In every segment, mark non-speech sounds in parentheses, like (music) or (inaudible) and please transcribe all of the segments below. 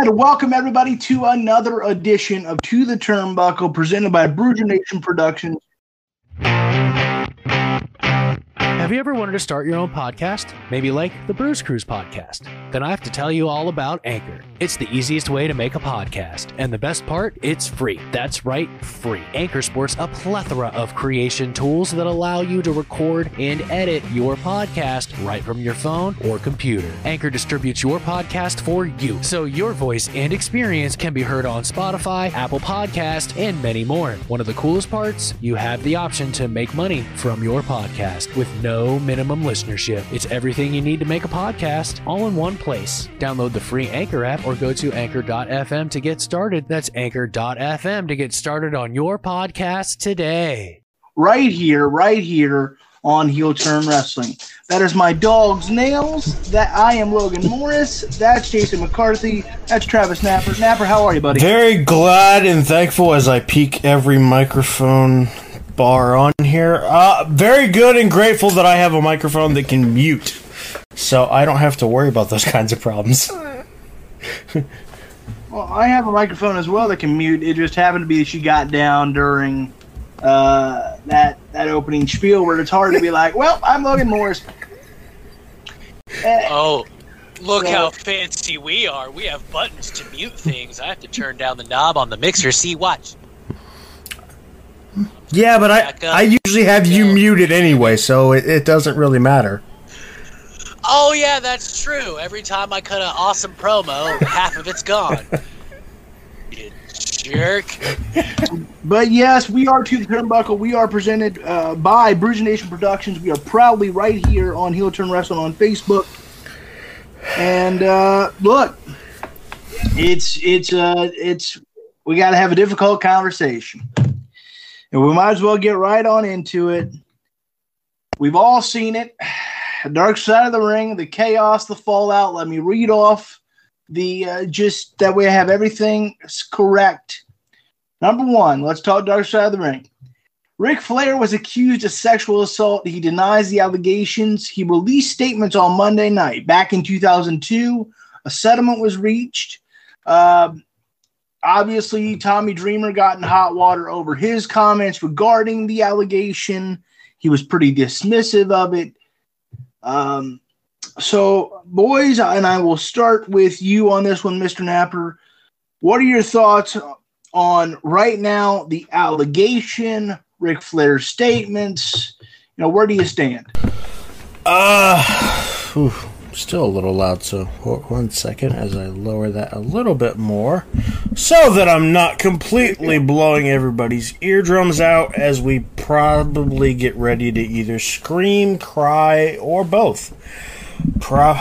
And welcome everybody to another edition of To the Turnbuckle presented by Bruiser Nation Productions. Have you ever wanted to start your own podcast? Maybe like the Bruce Cruise podcast? Then I have to tell you all about Anchor. It's the easiest way to make a podcast. And the best part, it's free. That's right, free. Anchor sports a plethora of creation tools that allow you to record and edit your podcast right from your phone or computer. Anchor distributes your podcast for you, so your voice and experience can be heard on Spotify, Apple Podcast, and many more. One of the coolest parts, you have the option to make money from your podcast with no minimum listenership. It's everything you need to make a podcast all in one place. Download the free Anchor app or go to anchor.fm to get started. That's anchor.fm to get started on your podcast today. Right here, right here on Heel Turn Wrestling. That is my dog's nails. That I am Logan Morris. That's Jason McCarthy. That's Travis Napper. Napper, how are you, buddy? Very glad and thankful as I peek every microphone bar on here. Uh, very good and grateful that I have a microphone that can mute, so I don't have to worry about those (laughs) kinds of problems. (laughs) well, I have a microphone as well that can mute. It just happened to be that she got down during uh, that that opening spiel where it's hard to be like, "Well, I'm Logan Morris." (laughs) oh, look so, how fancy we are! We have buttons to mute things. I have to turn down the knob on the mixer. See, watch. Yeah, but I I usually have you muted anyway, so it, it doesn't really matter. Oh yeah, that's true. Every time I cut an awesome promo, half of it's gone. (laughs) You jerk. But yes, we are to the turnbuckle. We are presented uh, by Bruiser Nation Productions. We are proudly right here on Heel Turn Wrestling on Facebook. And uh, look, it's it's uh it's we got to have a difficult conversation. And we might as well get right on into it. We've all seen it. (sighs) Dark side of the ring, the chaos, the fallout. Let me read off the uh, just that I have everything correct. Number one, let's talk dark side of the ring. Ric Flair was accused of sexual assault. He denies the allegations. He released statements on Monday night. Back in 2002, a settlement was reached. Uh, obviously Tommy Dreamer got in hot water over his comments regarding the allegation. He was pretty dismissive of it. Um, so, boys, and I will start with you on this one, Mr. Napper. What are your thoughts on right now the allegation, Ric Flair's statements? You know, where do you stand? Uh, still a little loud, so one second as I lower that a little bit more so that I'm not completely blowing everybody's eardrums out as we probably get ready to either scream, cry, or both. Pro-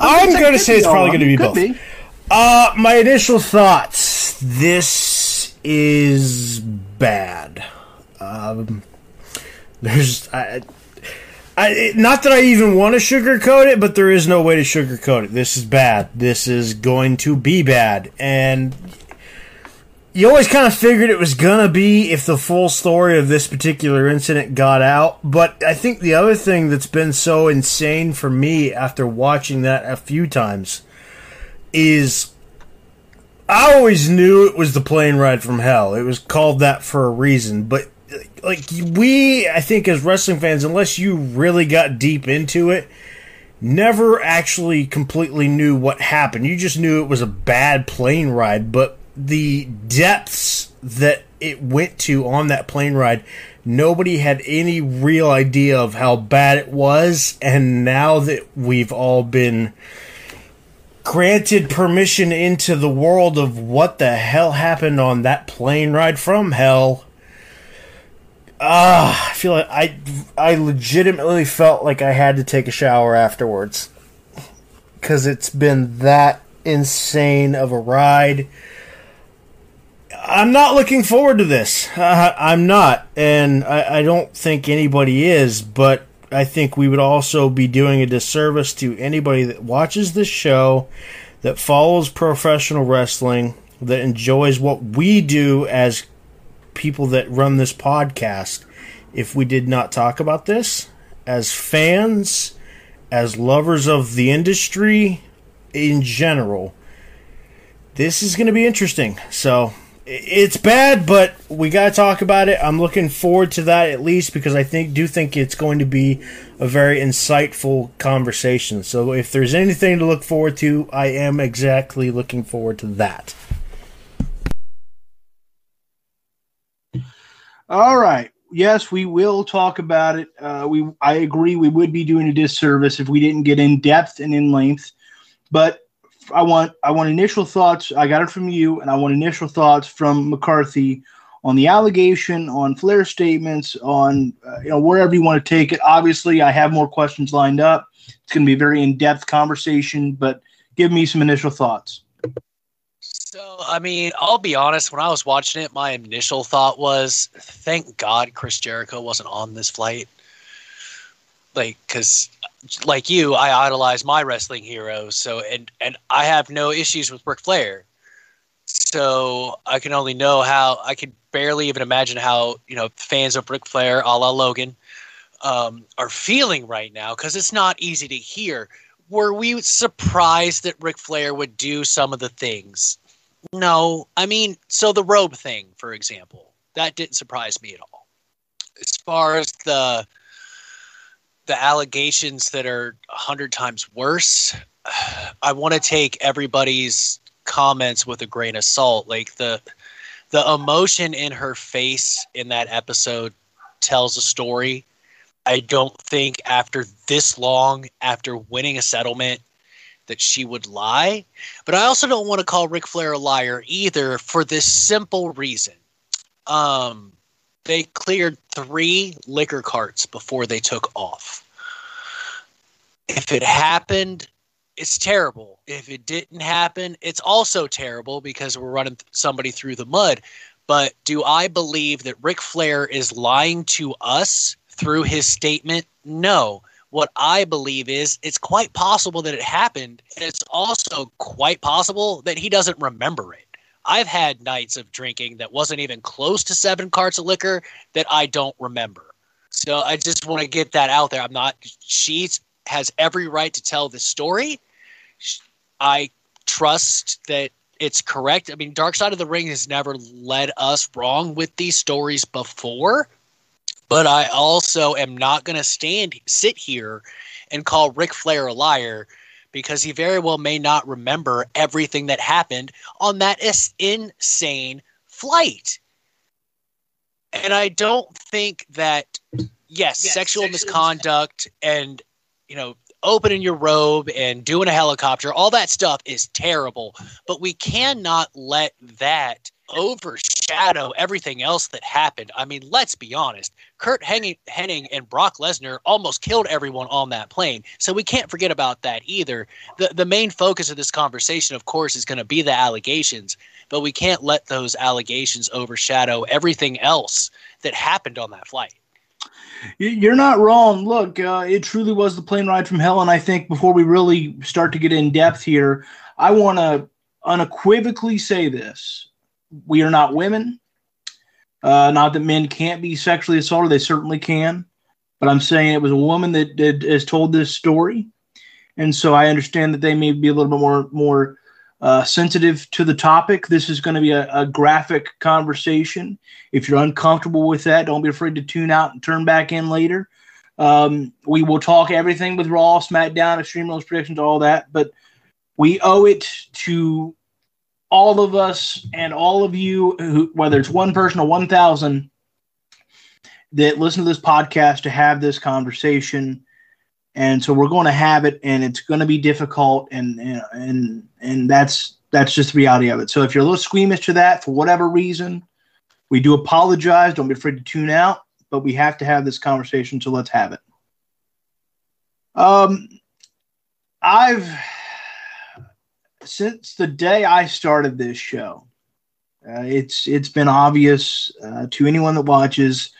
I'm going to say it's probably going to be both. Be. Uh, my initial thoughts this is bad. Um, there's. I, I, not that I even want to sugarcoat it, but there is no way to sugarcoat it. This is bad. This is going to be bad. And you always kind of figured it was going to be if the full story of this particular incident got out. But I think the other thing that's been so insane for me after watching that a few times is I always knew it was the plane ride from hell. It was called that for a reason. But like we I think as wrestling fans unless you really got deep into it never actually completely knew what happened. You just knew it was a bad plane ride, but the depths that it went to on that plane ride, nobody had any real idea of how bad it was. And now that we've all been granted permission into the world of what the hell happened on that plane ride from hell, Ah, uh, I feel like I I legitimately felt like I had to take a shower afterwards because it's been that insane of a ride. I'm not looking forward to this. Uh, I'm not, and I, I don't think anybody is. But I think we would also be doing a disservice to anybody that watches this show, that follows professional wrestling, that enjoys what we do as people that run this podcast if we did not talk about this as fans, as lovers of the industry in general. this is going to be interesting. So it's bad, but we got to talk about it. I'm looking forward to that at least because I think do think it's going to be a very insightful conversation. So if there's anything to look forward to, I am exactly looking forward to that. All right. Yes, we will talk about it. Uh, we I agree we would be doing a disservice if we didn't get in depth and in length. But I want I want initial thoughts. I got it from you, and I want initial thoughts from McCarthy on the allegation, on Flair statements, on uh, you know wherever you want to take it. Obviously, I have more questions lined up. It's going to be a very in depth conversation, but give me some initial thoughts. So, I mean, I'll be honest. When I was watching it, my initial thought was, "Thank God Chris Jericho wasn't on this flight." Like, because like you, I idolize my wrestling heroes. So and and I have no issues with Ric Flair. So I can only know how I can barely even imagine how you know fans of Ric Flair, a la Logan, um, are feeling right now because it's not easy to hear. Were we surprised that Ric Flair would do some of the things? No, I mean, so the robe thing, for example, that didn't surprise me at all. As far as the the allegations that are a hundred times worse, I want to take everybody's comments with a grain of salt. Like the the emotion in her face in that episode tells a story. I don't think after this long, after winning a settlement, that she would lie. But I also don't want to call Ric Flair a liar either for this simple reason. Um, they cleared three liquor carts before they took off. If it happened, it's terrible. If it didn't happen, it's also terrible because we're running somebody through the mud. But do I believe that Ric Flair is lying to us through his statement? No. What I believe is it's quite possible that it happened, and it's also quite possible that he doesn't remember it. I've had nights of drinking that wasn't even close to seven carts of liquor that I don't remember. So I just want to get that out there. I'm not. she has every right to tell this story. I trust that it's correct. I mean, Dark Side of the Ring has never led us wrong with these stories before, but I also am not going to stand sit here and call Ric Flair a liar because he very well may not remember everything that happened on that insane flight. And I don't think that yes, yes sexual, sexual misconduct and you know, opening your robe and doing a helicopter, all that stuff is terrible. But we cannot let that overshadow everything else that happened. I mean, let's be honest. Curt Hennig and Brock Lesnar almost killed everyone on that plane. So we can't forget about that either. The the main focus of this conversation, of course, is going to be the allegations, but we can't let those allegations overshadow everything else that happened on that flight. You're not wrong. Look, uh, it truly was the plane ride from hell. And I think before we really start to get in depth here, I want to unequivocally say this we are not women. Uh, not that men can't be sexually assaulted, they certainly can. But I'm saying it was a woman that, that has told this story. And so I understand that they may be a little bit more, more uh, sensitive to the topic. This is going to be a, a, graphic conversation. If you're uncomfortable with that, don't be afraid to tune out and turn back in later. Um, we will talk everything with Raw, SmackDown, Extreme Rules predictions, all that, but we owe it to all of us and all of you, who, whether it's one person or 1,000, that listen to this podcast to have this conversation. And so we're going to have it and it's going to be difficult and and and that's that's just the reality of it. So if you're a little squeamish to that for whatever reason we do apologize. Don't be afraid to tune out but we have to have this conversation so let's have it. Um i've since the day i started this show uh, it's it's been obvious uh, to anyone that watches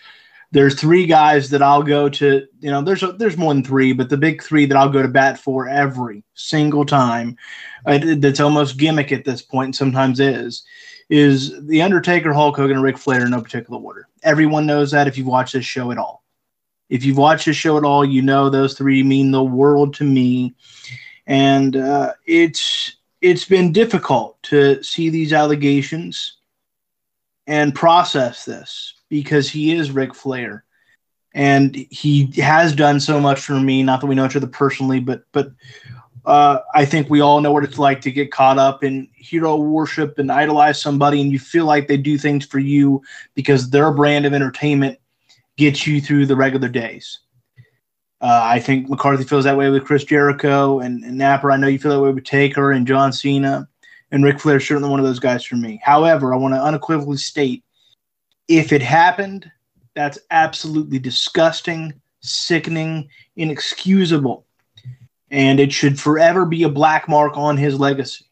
there's three guys that I'll go to. You know, there's a, there's more than three, but the big three that I'll go to bat for every single time. Uh, that's almost gimmick at this point. And sometimes is is the Undertaker, Hulk Hogan, and Ric Flair in no particular order. Everyone knows that if you've watched this show at all. If you've watched this show at all, you know those three mean the world to me, and uh, it's it's been difficult to see these allegations and process this because he is Ric Flair. And he has done so much for me. Not that we know each other personally, but but uh, I think we all know what it's like to get caught up in hero worship and idolize somebody, and you feel like they do things for you because their brand of entertainment gets you through the regular days. Uh, I think McCarthy feels that way with Chris Jericho and, and Napper. I know you feel that way with Taker and John Cena. And Ric Flair is certainly one of those guys for me. However, I want to unequivocally state if it happened, that's absolutely disgusting, sickening, inexcusable. And it should forever be a black mark on his legacy.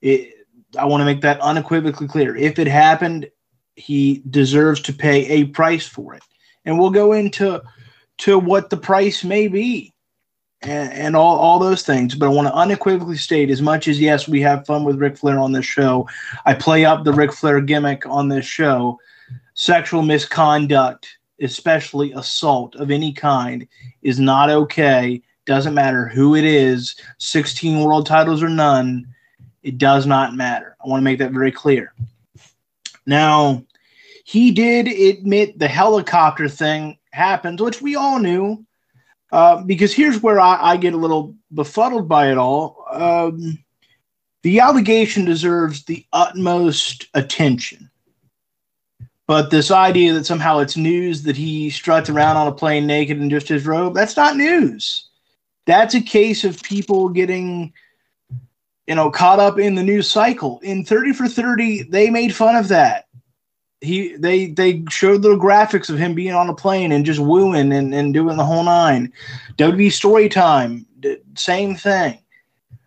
It, I want to make that unequivocally clear. If it happened, he deserves to pay a price for it. And we'll go into to what the price may be and, and all, all those things. But I want to unequivocally state as much as, yes, we have fun with Ric Flair on this show, I play up the Ric Flair gimmick on this show. Sexual misconduct, especially assault of any kind, is not okay. Doesn't matter who it is, 16 world titles or none, it does not matter. I want to make that very clear. Now, he did admit the helicopter thing happened, which we all knew. Uh, because here's where I, I, get a little befuddled by it all. Um, the allegation deserves the utmost attention. But this idea that somehow it's news that he struts around on a plane naked in just his robe, that's not news. That's a case of people getting, you know, caught up in the news cycle. In 30 for 30, they made fun of that he they they showed little graphics of him being on a plane and just wooing and, and doing the whole nine. WB story time, same thing.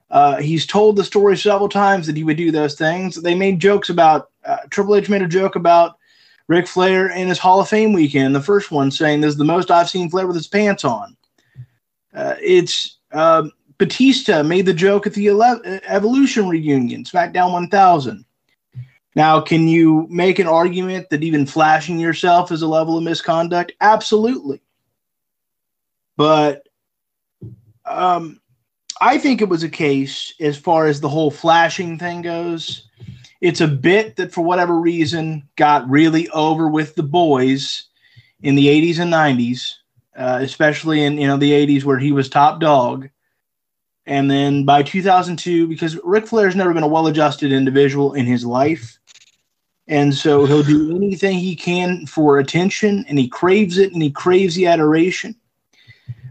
Uh, he's told the story several times that he would do those things. They made jokes about uh, Triple H made a joke about Ric Flair in his Hall of Fame weekend. The first one saying this is the most I've seen Flair with his pants on. Uh, it's uh, Batista made the joke at the Ele- Evolution reunion, SmackDown 1000. Now, can you make an argument that even flashing yourself is a level of misconduct? Absolutely. But um, I think it was a case as far as the whole flashing thing goes. It's a bit that, for whatever reason, got really over with the boys in the 80s and 90s, uh, especially in you know the 80s where he was top dog. And then by 2002, because Ric Flair's never been a well-adjusted individual in his life, and so he'll do anything he can for attention, and he craves it, and he craves the adoration.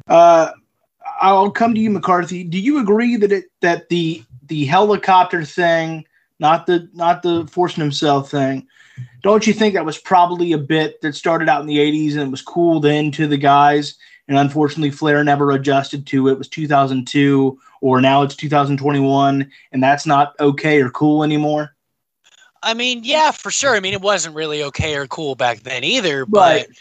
Uh, I'll come to you, McCarthy. Do you agree that it that the the helicopter thing, not the not the forcing himself thing, don't you think that was probably a bit that started out in the '80s and was cool then to the guys, and unfortunately Flair never adjusted to it. it was 2002 or now it's 2021, and that's not okay or cool anymore. I mean, yeah, for sure. I mean, it wasn't really okay or cool back then either, but right.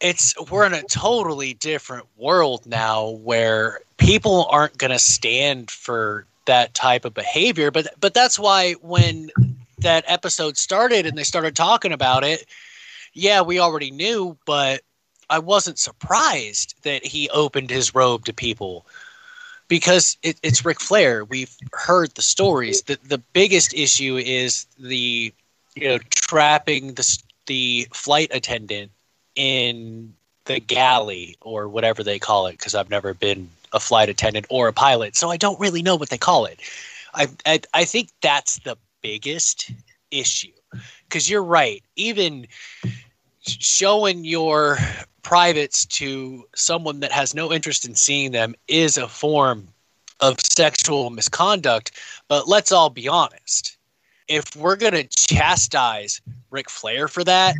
it's we're in a totally different world now where people aren't going to stand for that type of behavior. But but that's why when that episode started and they started talking about it, yeah, we already knew, but I wasn't surprised that he opened his robe to people because it, it's Ric Flair. We've heard the stories. The the biggest issue is the you know trapping the the flight attendant in the galley or whatever they call it because I've never been a flight attendant or a pilot, so I don't really know what they call it. I I, I think that's the biggest issue because you're right. Even showing your privates to someone that has no interest in seeing them is a form of sexual misconduct. But let's all be honest. If we're going to chastise Ric Flair for that,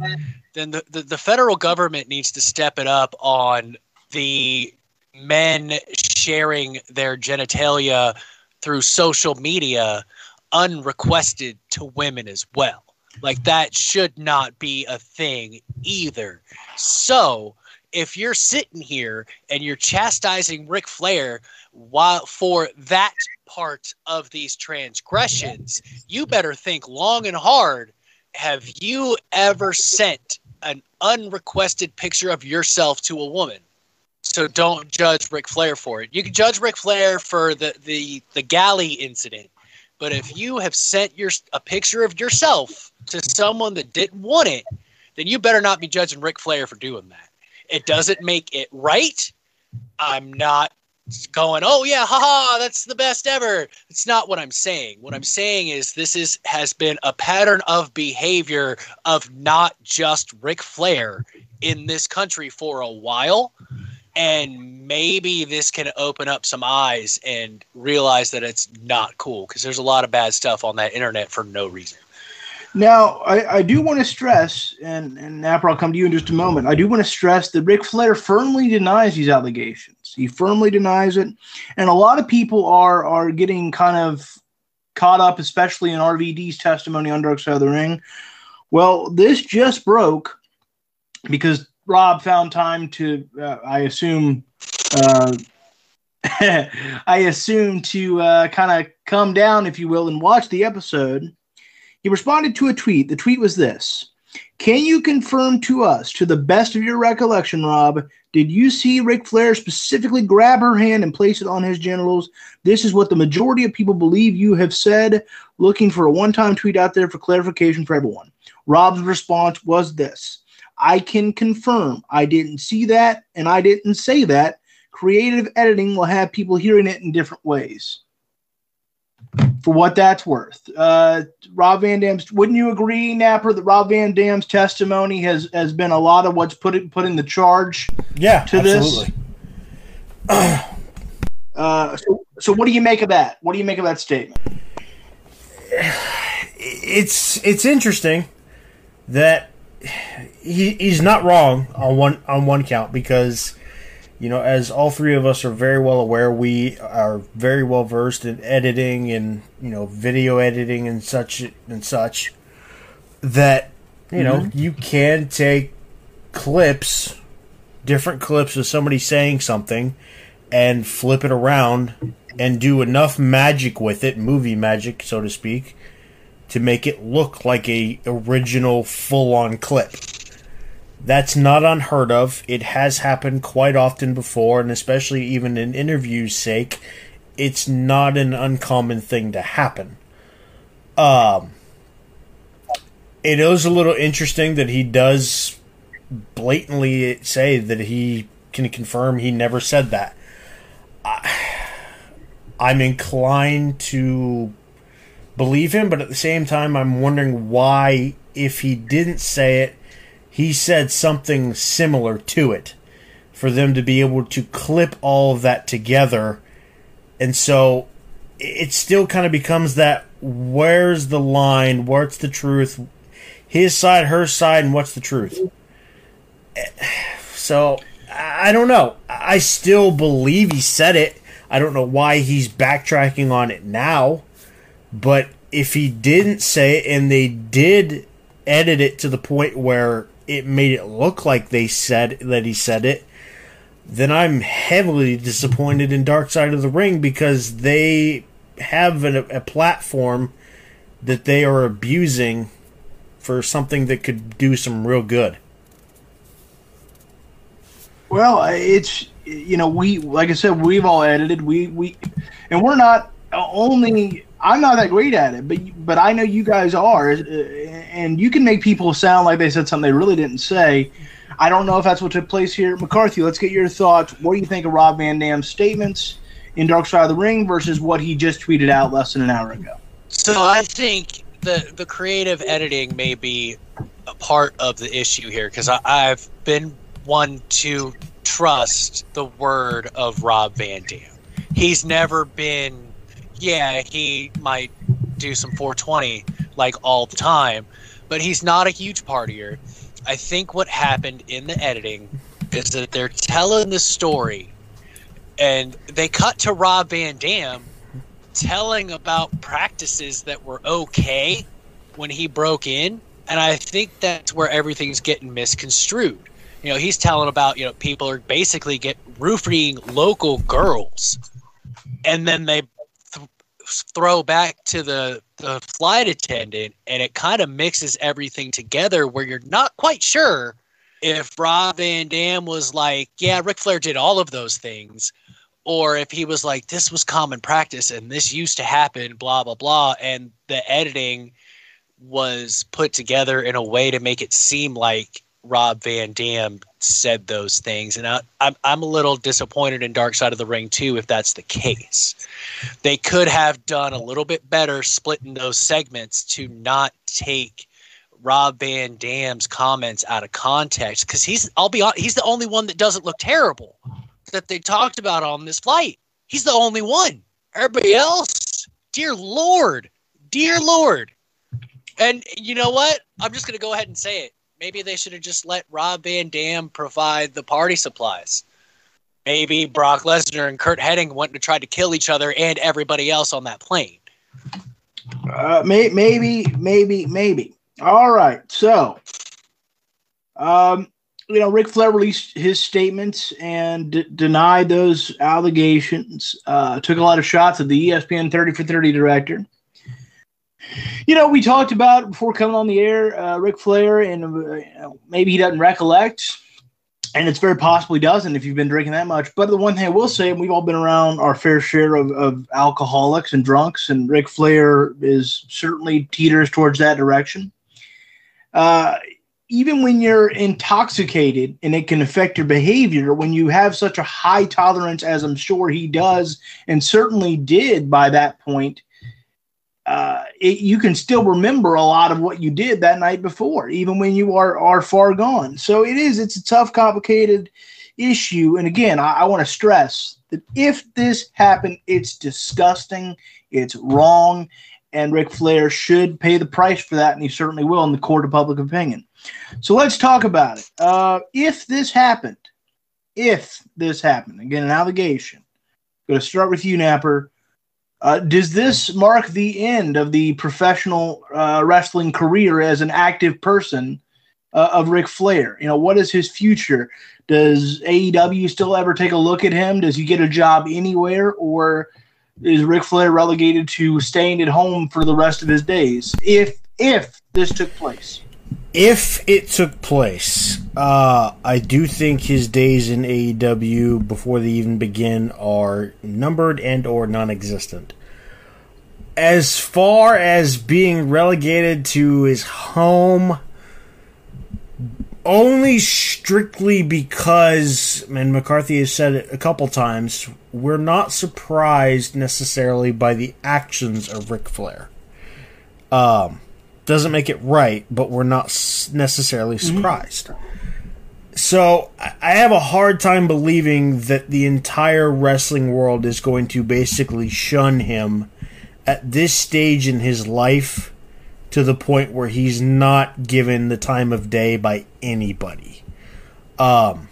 then the, the, the federal government needs to step it up on the men sharing their genitalia through social media unrequested to women as well. Like that should not be a thing either. So if you're sitting here and you're chastising Ric Flair while for that part of these transgressions, you better think long and hard. Have you ever sent an unrequested picture of yourself to a woman? So don't judge Ric Flair for it. You can judge Ric Flair for the the the galley incident, But if you have sent your a picture of yourself to someone that didn't want it, then you better not be judging Ric Flair for doing that. It doesn't make it right. I'm not going, oh yeah, haha, that's the best ever. It's not what I'm saying. What I'm saying is this is has been a pattern of behavior of not just Ric Flair in this country for a while. And maybe this can open up some eyes and realize that it's not cool because there's a lot of bad stuff on that internet for no reason. Now, I, I do want to stress, and, and Napper, I'll come to you in just a moment. I do want to stress that Ric Flair firmly denies these allegations. He firmly denies it. And a lot of people are are getting kind of caught up, especially in RVD's testimony on Dark Side of the Ring. Well, this just broke because Rob found time to, uh, I assume, uh, (laughs) I assume to uh, kind of come down, if you will, and watch the episode. He responded to a tweet. The tweet was this Can you confirm to us, to the best of your recollection, Rob, did you see Ric Flair specifically grab her hand and place it on his genitals? This is what the majority of people believe you have said, looking for a one time tweet out there for clarification for everyone. Rob's response was this I can confirm I didn't see that and I didn't say that. Creative editing will have people hearing it in different ways for what that's worth. Uh, Rob Van Dam's, wouldn't you agree, Napper, that Rob Van Dam's testimony has has been a lot of what's put it, put in the charge? Yeah, to absolutely. this. (clears throat) uh, so, so what do you make of that? What do you make of that statement? (sighs) It's it's interesting that he, he's not wrong on one on one count because you know, as all three of us are very well aware, we are very well versed in editing and you know video editing and such and such. That you mm-hmm. know you can take clips, different clips of somebody saying something, and flip it around and do enough magic with it, movie magic, so to speak, to make it look like a original full on clip. That's not unheard of. It has happened quite often before, and especially even in interviews' sake, it's not an uncommon thing to happen. Um, it is a little interesting that he does blatantly say that he can confirm he never said that. I, I'm inclined to believe him, but at the same time, I'm wondering why, if he didn't say it, he said something similar to it for them to be able to clip all of that together. And so it still kind of becomes that where's the line? What's the truth? His side, her side, and what's the truth? So I don't know. I still believe he said it. I don't know why he's backtracking on it now. But if he didn't say it and they did edit it to the point where it made it look like they said that he said it, then I'm heavily disappointed in Dark Side of the Ring because they have a, a platform that they are abusing for something that could do some real good. Well, it's you know we like I said we've all edited we we and we're not only I'm not that great at it, but but I know you guys are, uh, and you can make people sound like they said something they really didn't say. I don't know if that's what took place here. McCarthy, let's get your thoughts. What do you think of Rob Van Dam's statements in Dark Side of the Ring versus what he just tweeted out less than an hour ago? So I think the the creative editing may be a part of the issue here because I've been one to trust the word of Rob Van Dam. He's never been yeah, he might do some 420 like all the time, but he's not a huge partier. I think what happened in the editing is that they're telling the story and they cut to Rob Van Dam telling about practices that were okay when he broke in. And I think that's where everything's getting misconstrued. You know, he's telling about, you know, people are basically get roofing local girls. And then they throw back to the the flight attendant and it kind of mixes everything together where you're not quite sure if Rob Van Dam was like, yeah, Ric Flair did all of those things, or if he was like, this was common practice and this used to happen, blah, blah, blah. And the editing was put together in a way to make it seem like Rob Van Dam said those things. And I, I'm, I'm a little disappointed in Dark Side of the Ring, too, if that's the case. They could have done a little bit better splitting those segments to not take Rob Van Dam's comments out of context because he's, I'll be honest, he's the only one that doesn't look terrible that they talked about on this flight. He's the only one. Everybody else, dear Lord, dear Lord. And you know what? I'm just going to go ahead and say it. Maybe they should have just let Rob Van Dam provide the party supplies. Maybe Brock Lesnar and Curt Hennig went to try to kill each other and everybody else on that plane. Uh, may, maybe, maybe, maybe. All right. So, um, you know, Ric Flair released his statements and d- denied those allegations. Uh, took a lot of shots at the ESPN 30 for 30 director. You know, we talked about before coming on the air, uh, Ric Flair, and uh, maybe he doesn't recollect, and it's very possible he doesn't if you've been drinking that much. But the one thing I will say, we've all been around our fair share of, of alcoholics and drunks, and Ric Flair is certainly teeters towards that direction. Uh, even when you're intoxicated and it can affect your behavior, when you have such a high tolerance, as I'm sure he does, and certainly did by that point, uh, it, you can still remember a lot of what you did that night before, even when you are are far gone. So it is. It's a tough, complicated issue. And again, I, I want to stress that if this happened, it's disgusting. It's wrong. And Ric Flair should pay the price for that, and he certainly will in the court of public opinion. So let's talk about it. Uh, if this happened, if this happened, again, an allegation, I'm going to start with you, Napper. Uh, does this mark the end of the professional uh, wrestling career as an active person uh, of Ric Flair? You know, what is his future? Does AEW still ever take a look at him? Does he get a job anywhere, or is Ric Flair relegated to staying at home for the rest of his days? If if this took place. If it took place, uh, I do think his days in AEW before they even begin are numbered and or non-existent. As far as being relegated to his home, only strictly because, and McCarthy has said it a couple times, we're not surprised necessarily by the actions of Ric Flair. Um, doesn't make it right, but we're not necessarily surprised. Mm-hmm. So I have a hard time believing that the entire wrestling world is going to basically shun him at this stage in his life to the point where he's not given the time of day by anybody. Um,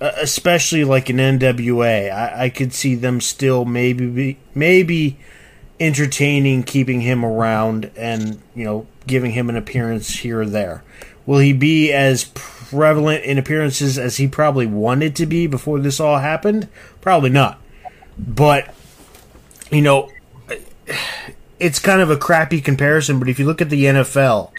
especially like an NWA, I, I could see them still maybe maybe entertaining keeping him around and you know giving him an appearance here or there. Will he be as prevalent in appearances as he probably wanted to be before this all happened? Probably not. But you know, it's kind of a crappy comparison, but if you look at the NFL,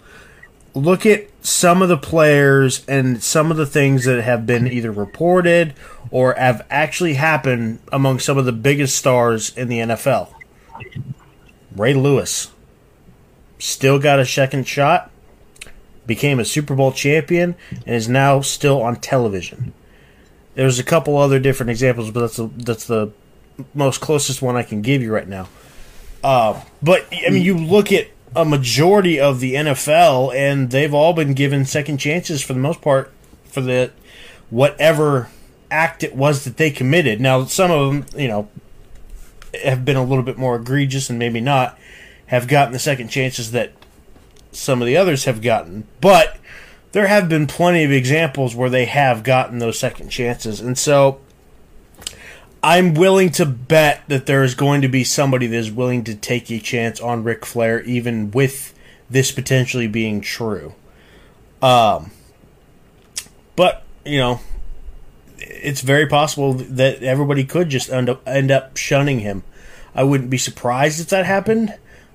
look at some of the players and some of the things that have been either reported or have actually happened among some of the biggest stars in the NFL. Ray Lewis still got a second shot, became a Super Bowl champion, and is now still on television. There's a couple other different examples, but that's the, that's the most closest one I can give you right now. Uh, but I mean, you look at a majority of the NFL, and they've all been given second chances for the most part for the whatever act it was that they committed. Now, some of them, you know, have been a little bit more egregious and maybe not have gotten the second chances that some of the others have gotten. But there have been plenty of examples where they have gotten those second chances. And so I'm willing to bet that there is going to be somebody that is willing to take a chance on Ric Flair, even with this potentially being true. Um, but, you know, it's very possible that everybody could just end up, end up shunning him. I wouldn't be surprised if that happened,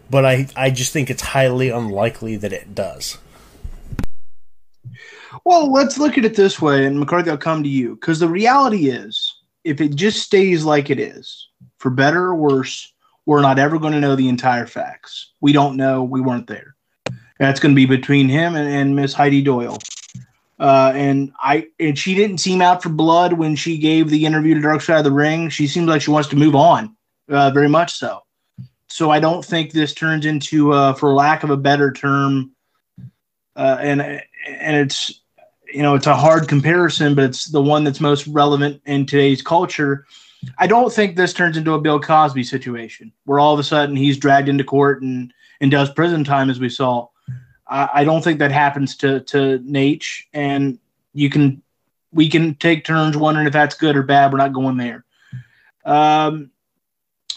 but I, I just think it's highly unlikely that it does. Well, let's look at it this way, and McCarthy, I'll come to you because the reality is if it just stays like it is, for better or worse, we're not ever going to know the entire facts. We don't know. We weren't there. That's going to be between him and, and Miss Heidi Doyle. Uh, and I and she didn't seem out for blood when she gave the interview to Dark Side of the Ring. She seems like she wants to move on, uh, very much so. So I don't think this turns into, uh, for lack of a better term, uh, and and it's you know it's a hard comparison, but it's the one that's most relevant in today's culture. I don't think this turns into a Bill Cosby situation where all of a sudden he's dragged into court and and does prison time, as we saw. I, don't think that happens to to Nate, and you can we can take turns wondering if that's good or bad. We're not going there. Um,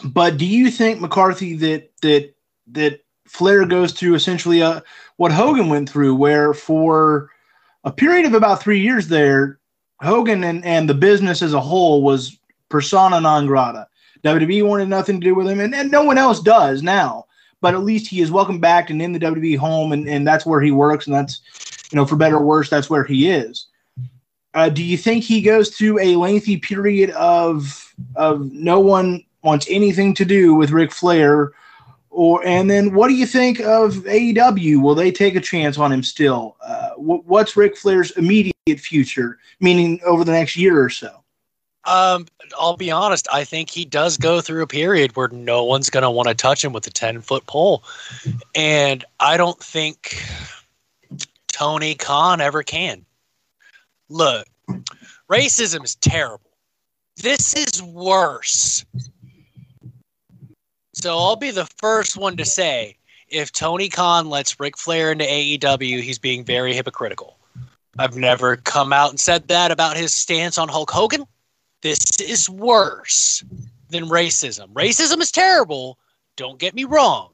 but do you think McCarthy that that that Flair goes through essentially a, what Hogan went through, where for a period of about three years there, Hogan and, and the business as a whole was persona non grata. WWE wanted nothing to do with him, and, and no one else does now but at least he is welcome back and in the WWE home, and, and that's where he works, and that's, you know, for better or worse, that's where he is. Uh, do you think he goes through a lengthy period of of no one wants anything to do with Ric Flair, or and then what do you think of AEW? Will they take a chance on him still? Uh, what's Ric Flair's immediate future, meaning over the next year or so? Um, I'll be honest. I think he does go through a period where no one's going to want to touch him with a ten foot pole, and I don't think Tony Khan ever can. Look, racism is terrible. This is worse. So I'll be the first one to say if Tony Khan lets Ric Flair into AEW, he's being very hypocritical. I've never come out and said that about his stance on Hulk Hogan. This is worse than racism. Racism is terrible. Don't get me wrong.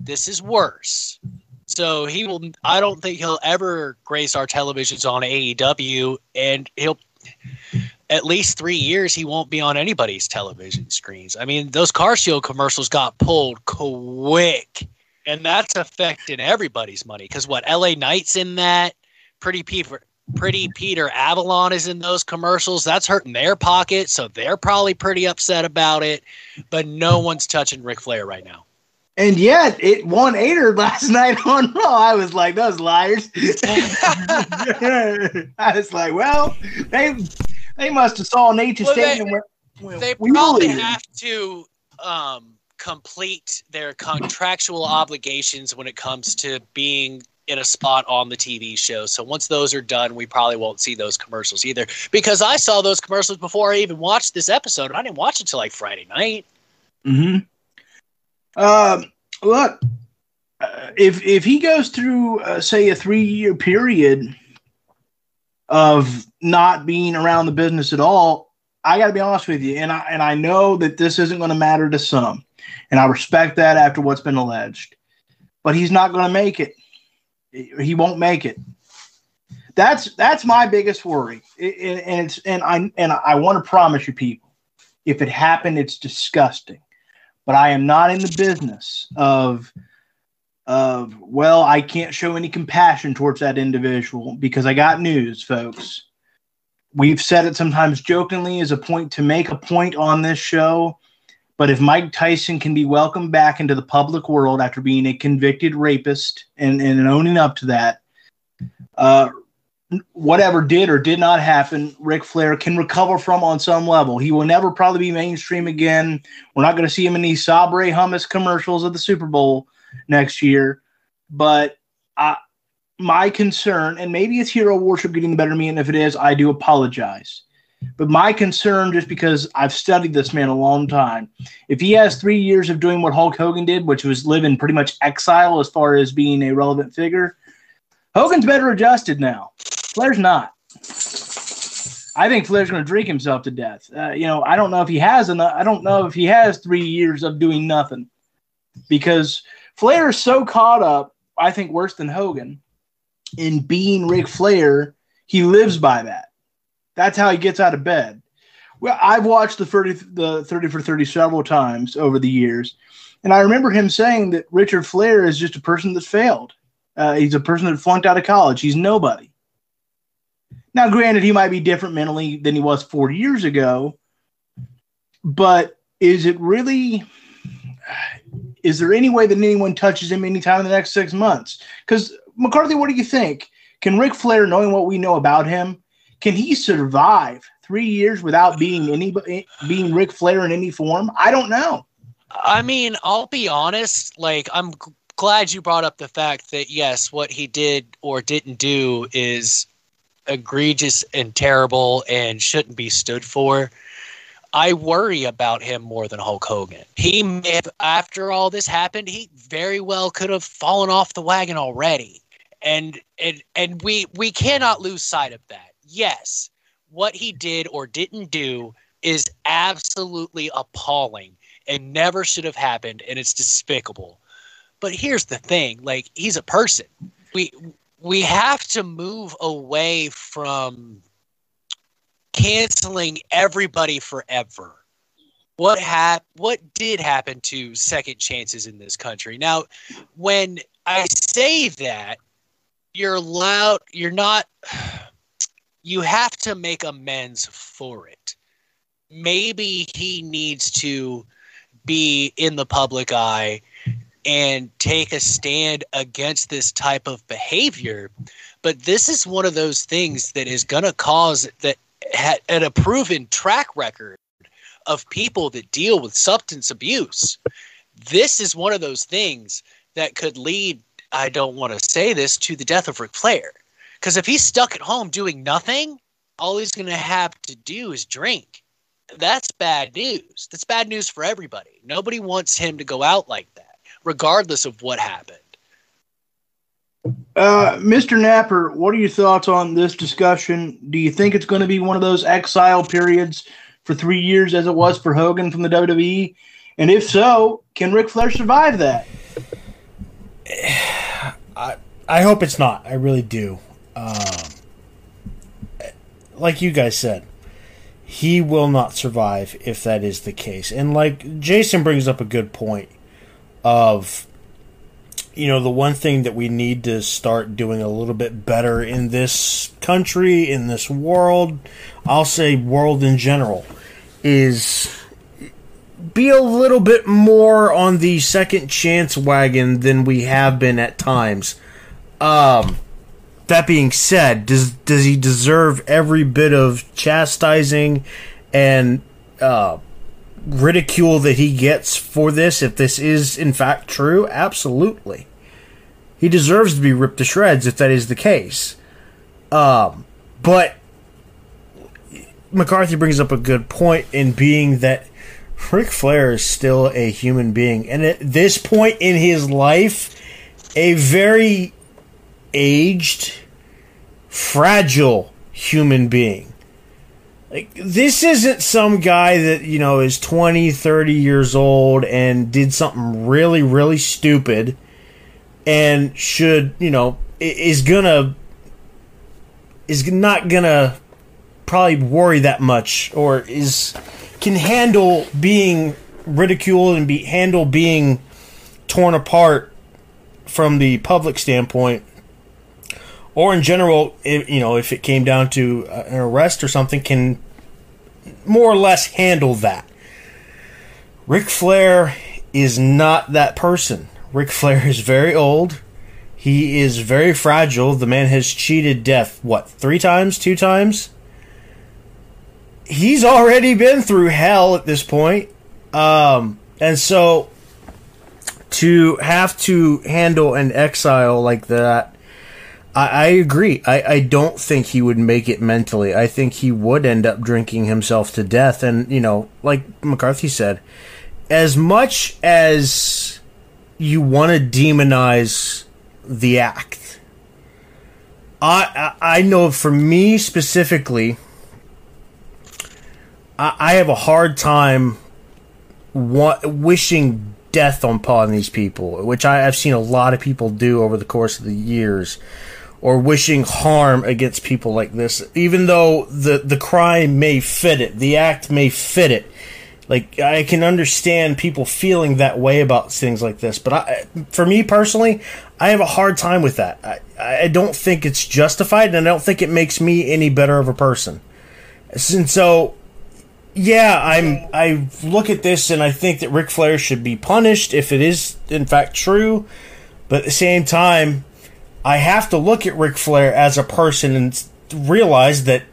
This is worse. So he will. I don't think he'll ever grace our televisions on AEW, and he'll at least three years he won't be on anybody's television screens. I mean, those car shield commercials got pulled quick, and that's affecting everybody's money. Because what LA Knight's in that, Pretty People, Pretty Peter Avalon is in those commercials. That's hurting their pocket, so they're probably pretty upset about it. But no one's touching Ric Flair right now. And yet, it won Aider last (laughs) night on Raw. I was like, those liars. (laughs) I was like, well, they they must have saw Nature's well, statement. They, they probably have to um, complete their contractual obligations when it comes to being in a spot on the TV show. So once those are done, we probably won't see those commercials either. Because I saw those commercials before I even watched this episode. I didn't watch it till like Friday night. Hmm. Um. Look, uh, if if he goes through, uh, say, a three year period of not being around the business at all, I got to be honest with you, and I and I know that this isn't going to matter to some, and I respect that after what's been alleged, but he's not going to make it he won't make it. That's that's my biggest worry, and it's and I and I want to promise you, people, if it happened, it's disgusting. But I am not in the business of of well, I can't show any compassion towards that individual because I got news, folks. We've said it sometimes jokingly as a point to make a point on this show but if Mike Tyson can be welcomed back into the public world after being a convicted rapist and, and owning up to that, uh, whatever did or did not happen, Ric Flair can recover from on some level. He will never probably be mainstream again. We're not going to see him in these Sabra hummus commercials of the Super Bowl next year. But I, my concern, and maybe it's hero worship getting the better of me, and if it is, I do apologize. But my concern, just because I've studied this man a long time, if he has three years of doing what Hulk Hogan did, which was live in pretty much exile as far as being a relevant figure, Hogan's better adjusted now. Flair's not. I think Flair's going to drink himself to death. Uh, you know, I don't know if he has enough. I don't know if he has three years of doing nothing because Flair is so caught up. I think worse than Hogan in being Ric Flair. He lives by that. That's how he gets out of bed. Well, I've watched the 30, the 30 for 30 several times over the years, and I remember him saying that Richard Flair is just a person that failed. Uh, he's a person that flunked out of college. He's nobody. Now, granted, he might be different mentally than he was 40 years ago, but is it really? Is there any way that anyone touches him anytime in the next six months? Because McCarthy, what do you think? Can Ric Flair, knowing what we know about him, can he survive three years without being any being Ric Flair in any form? I don't know. I mean, I'll be honest. Like, I'm glad you brought up the fact that yes, what he did or didn't do is egregious and terrible and shouldn't be stood for. I worry about him more than Hulk Hogan. He may have, after all this happened, he very well could have fallen off the wagon already. And and and we we cannot lose sight of that. Yes, what he did or didn't do is absolutely appalling and never should have happened and it's despicable. But here's the thing, like he's a person. We we have to move away from canceling everybody forever. What hap- what did happen to second chances in this country? Now, when I say that, you're loud, you're not you have to make amends for it. Maybe he needs to be in the public eye and take a stand against this type of behavior. But this is one of those things that is going to cause that had a proven track record of people that deal with substance abuse. This is one of those things that could lead, I don't want to say this, to the death of Ric Flair. Because if he's stuck at home doing nothing, all he's going to have to do is drink. That's bad news. That's bad news for everybody. Nobody wants him to go out like that, regardless of what happened. Uh, Mr. Napper, what are your thoughts on this discussion? Do you think it's going to be one of those exile periods for three years as it was for Hogan from the WWE? And if so, can Ric Flair survive that? (sighs) I I hope it's not. I really do. Um, like you guys said, he will not survive if that is the case. And like Jason brings up a good point of you know the one thing that we need to start doing a little bit better in this country in this world i'll say world in general is be a little bit more on the second chance wagon than we have been at times um that being said does does he deserve every bit of chastising and uh ridicule that he gets for this, if this is in fact true, absolutely. He deserves to be ripped to shreds if that is the case. Um, but McCarthy brings up a good point in being that Ric Flair is still a human being, and at this point in his life, a very aged, fragile human being. Like this isn't some guy that you know is 20 30 years old and did something really really stupid and should you know is gonna is not gonna probably worry that much or is can handle being ridiculed and be handle being torn apart from the public standpoint or in general, you know, if it came down to uh, an arrest or something, can more or less handle that. Ric Flair is not that person. Ric Flair is very old. He is very fragile. The man has cheated death, what, three times, two times? He's already been through hell at this point. Um, and so to have to handle an exile like that I, I agree. I, I don't think he would make it mentally. I think he would end up drinking himself to death. And, you know, like McCarthy said, as much as you want to demonize the act, I, I, I know for me specifically, I, I have a hard time wishing death upon these people, which I, have seen a lot of people do over the course of the years or wishing harm against people like this, even though the, the crime may fit it, the act may fit it. Like, I can understand people feeling that way about things like this, but I, for me personally, I have a hard time with that. I, I don't think it's justified, and I don't think it makes me any better of a person. And so, yeah, I'm. I look at this and I think that Ric Flair should be punished if it is in fact true. But at the same time, I have to look at Ric Flair as a person and realize that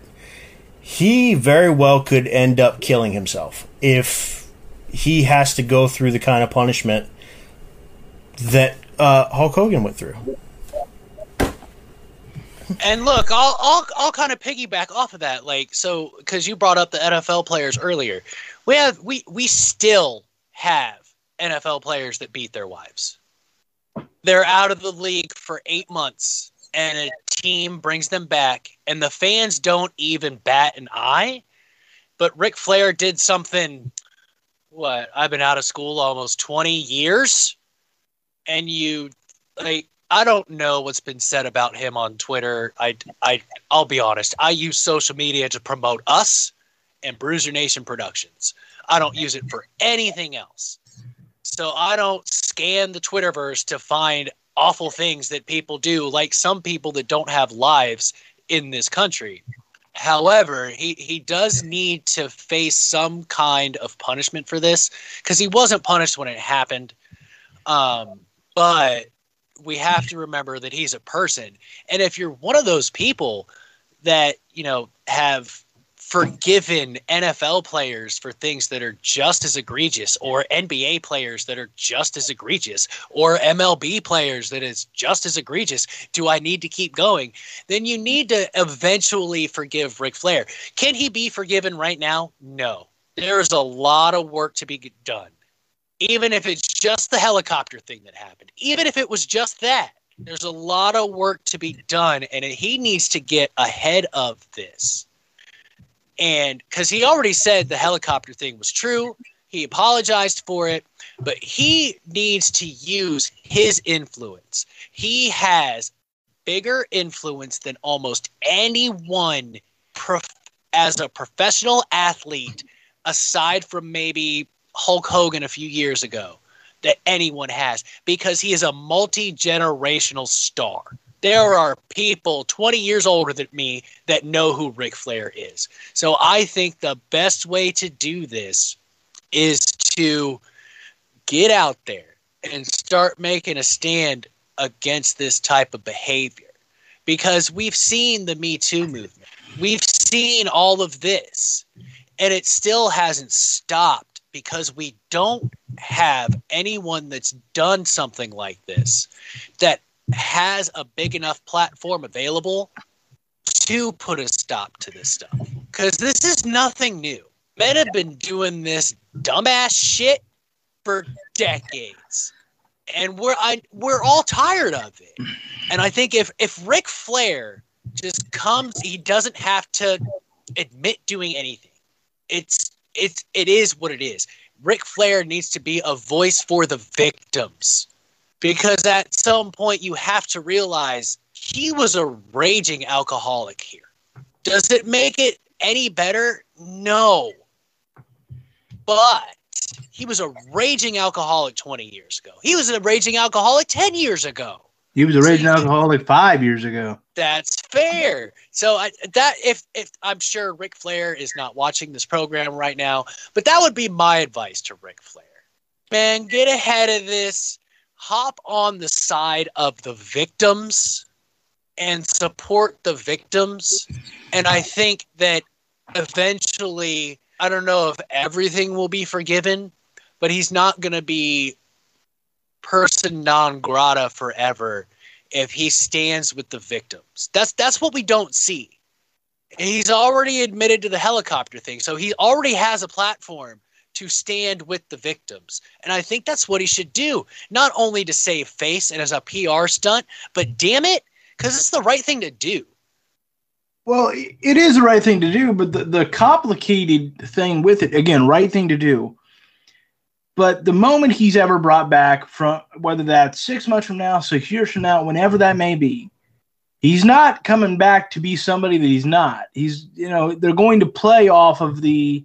he very well could end up killing himself if he has to go through the kind of punishment that uh, Hulk Hogan went through. And look, I'll I'll I'll kind of piggyback off of that. Like so, because you brought up the NFL players earlier, we have we we still have NFL players that beat their wives. They're out of the league for eight months, and a team brings them back, and the fans don't even bat an eye. But Ric Flair did something. What I've been out of school almost twenty years, and you like I don't know what's been said about him on Twitter. I, I, I'll be honest. I use social media to promote us and Bruiser Nation Productions. I don't use it for anything else. So I don't scan the Twitterverse to find awful things that people do, like some people that don't have lives in this country. However, he, he does need to face some kind of punishment for this because he wasn't punished when it happened. Um, but we have to remember that he's a person. And if you're one of those people that, you know, have forgiven NFL players for things that are just as egregious, or NBA players that are just as egregious, or MLB players that is just as egregious, do I need to keep going? Then you need to eventually forgive Ric Flair. Can he be forgiven right now? No. There's a lot of work to be done even if it's just the helicopter thing that happened, even if it was just that, there's a lot of work to be done, and he needs to get ahead of this. And because he already said the helicopter thing was true, he apologized for it, but he needs to use his influence. He has bigger influence than almost anyone prof- as a professional athlete, aside from maybe Hulk Hogan a few years ago that anyone has because he is a multi generational star. There are people 20 years older than me that know who Ric Flair is. So I think the best way to do this is to get out there and start making a stand against this type of behavior because we've seen the Me Too movement. We've seen all of this and it still hasn't stopped because we don't have anyone that's done something like this that has a big enough platform available to put a stop to this stuff. Because this is nothing new. Men have been doing this dumbass shit for decades. And we're I, we're all tired of it. And I think if if Ric Flair just comes, he doesn't have to admit doing anything. It's it's it is what it is. Ric Flair needs to be a voice for the victims because at some point you have to realize he was a raging alcoholic here. Does it make it any better? No. But he was a raging alcoholic 20 years ago. He was a raging alcoholic 10 years ago. He was a raging alcoholic five years ago. That's fair. So I, that if if I'm sure Ric Flair is not watching this program right now, but that would be my advice to Ric Flair. Man, get ahead of this. Hop on the side of the victims and support the victims. And I think that eventually, I don't know if everything will be forgiven, but he's not going to be person non grata forever if he stands with the victims. That's that's what we don't see. He's already admitted to the helicopter thing, so he already has a platform to stand with the victims. And I think that's what he should do, not only to save face and as a PR stunt, but damn it, because it's the right thing to do. Well, it is the right thing to do, but the, the complicated thing with it, again, right thing to do, but the moment he's ever brought back from whether that's six months from now, six years from now, whenever that may be, he's not coming back to be somebody that he's not. He's, you know, they're going to play off of the,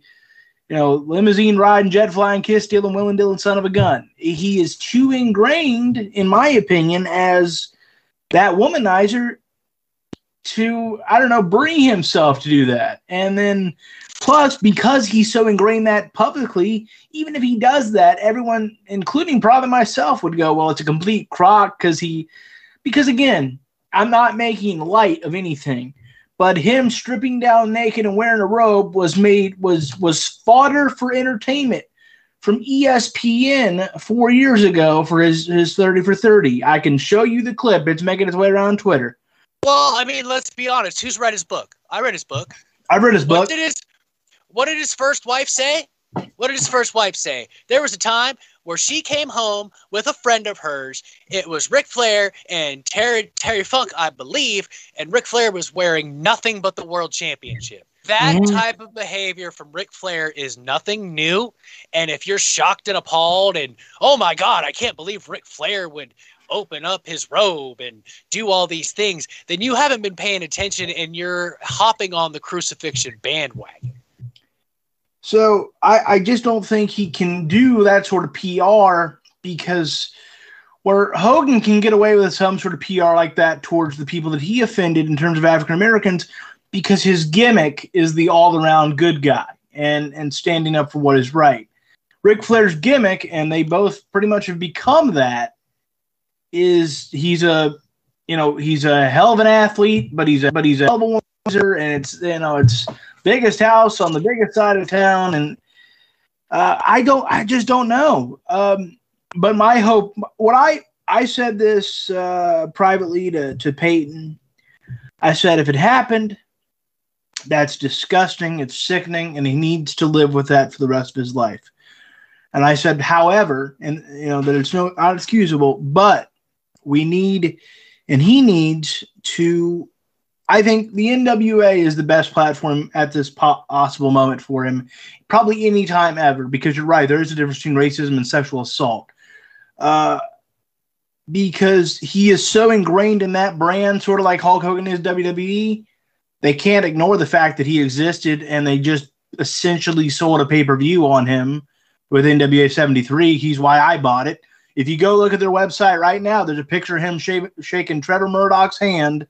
you know, limousine riding, jet flying, kiss stealing, willing dealing son of a gun. He is too ingrained, in my opinion, as that womanizer to, I don't know, bring himself to do that. And then Plus, because he's so ingrained that publicly, even if he does that, everyone, including probably myself, would go, "Well, it's a complete crock," because he, because again, I'm not making light of anything, but him stripping down naked and wearing a robe was made was was fodder for entertainment from ESPN four years ago for his his thirty for thirty. I can show you the clip; it's making its way around Twitter. Well, I mean, let's be honest. Who's read his book? I read his book. I read his book. What did his What did his first wife say? What did his first wife say? There was a time where she came home with a friend of hers. It was Ric Flair and Terry Terry Funk, I believe, and Ric Flair was wearing nothing but the World Championship. That Mhm. type of behavior from Ric Flair is nothing new. And if you're shocked and appalled and oh my God, I can't believe Ric Flair would open up his robe and do all these things, then you haven't been paying attention and you're hopping on the crucifixion bandwagon. So I, I just don't think he can do that sort of PR because where Hogan can get away with some sort of PR like that towards the people that he offended in terms of African Americans because his gimmick is the all around good guy and, and standing up for what is right. Ric Flair's gimmick, and they both pretty much have become that, is he's a you know, he's a hell of an athlete, but he's a but he's a hell of a loser, and it's you know, it's biggest house on the biggest side of town and uh, i don't i just don't know. Um, but my hope what i i said this uh, privately to to peyton. I said if it happened that's disgusting it's sickening and he needs to live with that for the rest of his life. And i said however and you know that it's no not excusable but we need and he needs to I think the NWA is the best platform at this possible moment for him, probably any time ever. Because you're right, there is a difference between racism and sexual assault. Uh, because he is so ingrained in that brand, sort of like Hulk Hogan is WWE, they can't ignore the fact that he existed, and they just essentially sold a pay per view on him with NWA 73. He's why I bought it. If you go look at their website right now, there's a picture of him sh- shaking Trevor Murdoch's hand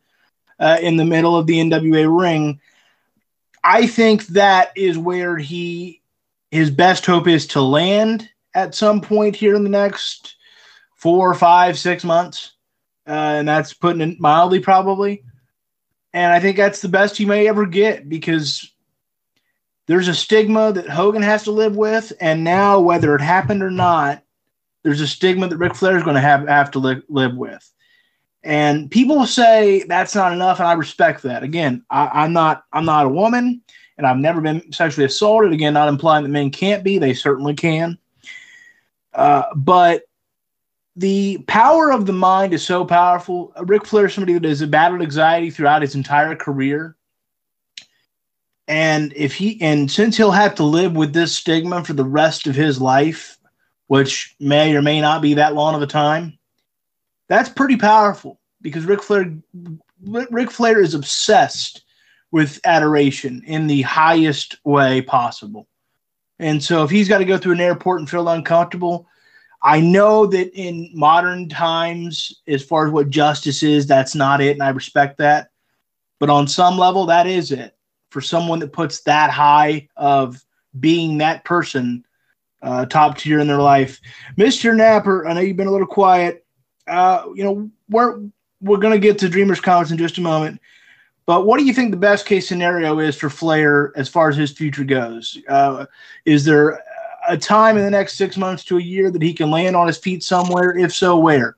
uh, in the middle of the NWA ring. I think that is where he his best hope is to land at some point here in the next four, five, six months, uh, and that's putting it mildly, probably. And I think that's the best he may ever get because there's a stigma that Hogan has to live with, and now whether it happened or not, there's a stigma that Ric Flair is going to have have to li- live with. And people say that's not enough, and I respect that. Again, I, I'm not I'm not a woman, and I've never been sexually assaulted. Again, not implying that men can't be; they certainly can. Uh, but the power of the mind is so powerful. Ric Flair is somebody that has battled anxiety throughout his entire career, and if he and since he'll have to live with this stigma for the rest of his life, which may or may not be that long of a time that's pretty powerful because Ric Flair, Ric Flair is obsessed with adoration in the highest way possible. And so if he's got to go through an airport and feel uncomfortable, I know that in modern times, as far as what justice is, that's not it. And I respect that. But on some level, that is it. For someone that puts that high of being that person, uh, top tier in their life. Mr. Napper, I know you've been a little quiet uh, you know, we're we're going to get to Dreamers Conference in just a moment. But what do you think the best case scenario is for Flair as far as his future goes? Uh, is there a time in the next six months to a year that he can land on his feet somewhere? If so, where?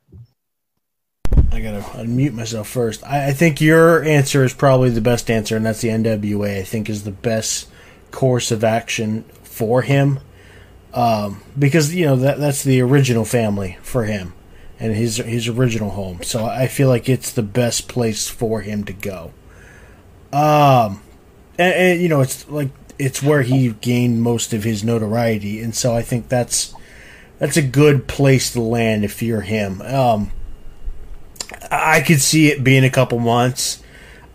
I gotta unmute myself first. I, I think your answer is probably the best answer, and that's the NWA. I think is the best course of action for him, um, because you know that that's the original family for him and his his original home. So I feel like it's the best place for him to go. Um, and, and, you know it's like it's where he gained most of his notoriety, and so I think that's that's a good place to land if you're him. Um, I could see it being a couple months.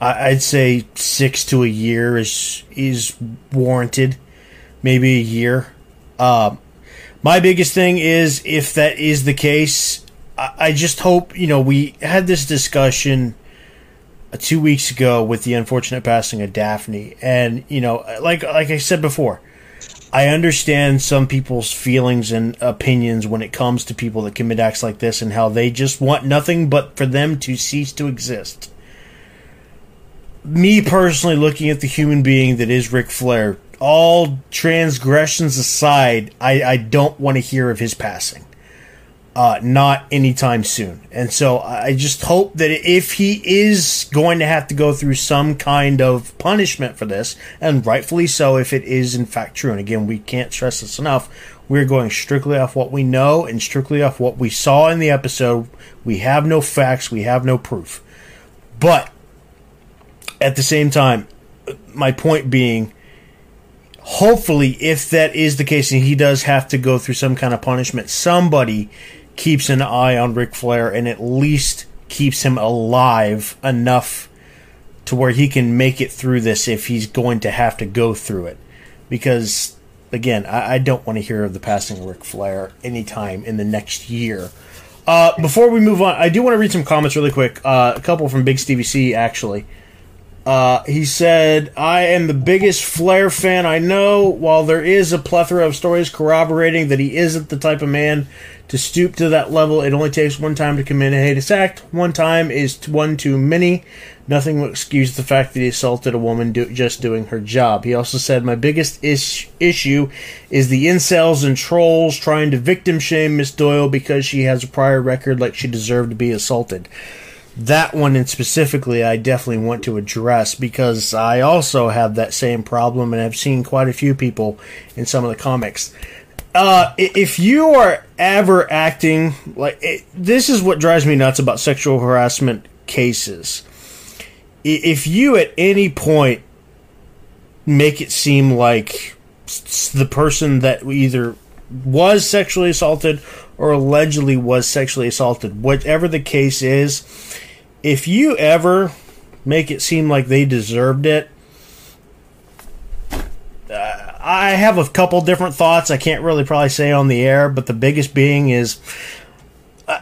I'd say six to a year is is warranted, maybe a year. Um, my biggest thing is if that is the case, I just hope you know we had this discussion uh, two weeks ago with the unfortunate passing of Daffney, and you know, like like I said before, I understand some people's feelings and opinions when it comes to people that commit acts like this and how they just want nothing but for them to cease to exist. Me personally, looking at the human being that is Ric Flair, all transgressions aside, I, I don't want to hear of his passing. Uh, not anytime soon. And so I just hope that if he is going to have to go through some kind of punishment for this, and rightfully so if it is in fact true, and again, we can't stress this enough, we're going strictly off what we know and strictly off what we saw in the episode. We have no facts, we have no proof. But at the same time, my point being, hopefully, if that is the case and he does have to go through some kind of punishment, somebody keeps an eye on Ric Flair and at least keeps him alive enough to where he can make it through this if he's going to have to go through it. Because, again, I, I don't want to hear of the passing of Ric Flair anytime in the next year. Uh, before we move on, I do want to read some comments really quick. Uh, a couple from Big Stevie C, actually. Uh, he said, I am the biggest Flair fan I know. While there is a plethora of stories corroborating that he isn't the type of man to stoop to that level, it only takes one time to commit a heinous act. One time is one too many. Nothing will excuse the fact that he assaulted a woman do- just doing her job. He also said, My biggest is- issue is the incels and trolls trying to victim shame Miss Doyle because she has a prior record like she deserved to be assaulted that one and specifically I definitely want to address because I also have that same problem and I've seen quite a few people in some of the comics. Uh, if you are ever acting like it, this is what drives me nuts about sexual harassment cases. If you at any point make it seem like the person that either was sexually assaulted or allegedly was sexually assaulted, whatever the case is, if you ever make it seem like they deserved it, uh, I have a couple different thoughts I can't really probably say on the air, but the biggest being is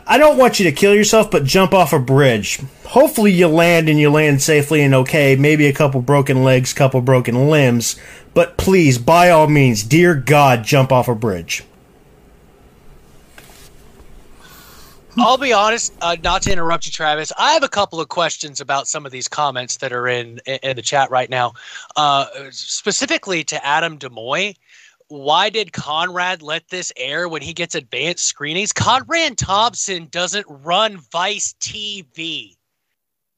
I don't want you to kill yourself, but jump off a bridge. Hopefully, you land and you land safely and okay. Maybe a couple broken legs, couple broken limbs, but please, by all means, dear God, jump off a bridge. I'll be honest, uh, not to interrupt you, Travis. I have a couple of questions about some of these comments that are in in the chat right now. Uh, specifically to Adam Demoy, why did Conrad let this air when he gets advanced screenings? Conrad Thompson doesn't run Vice TV.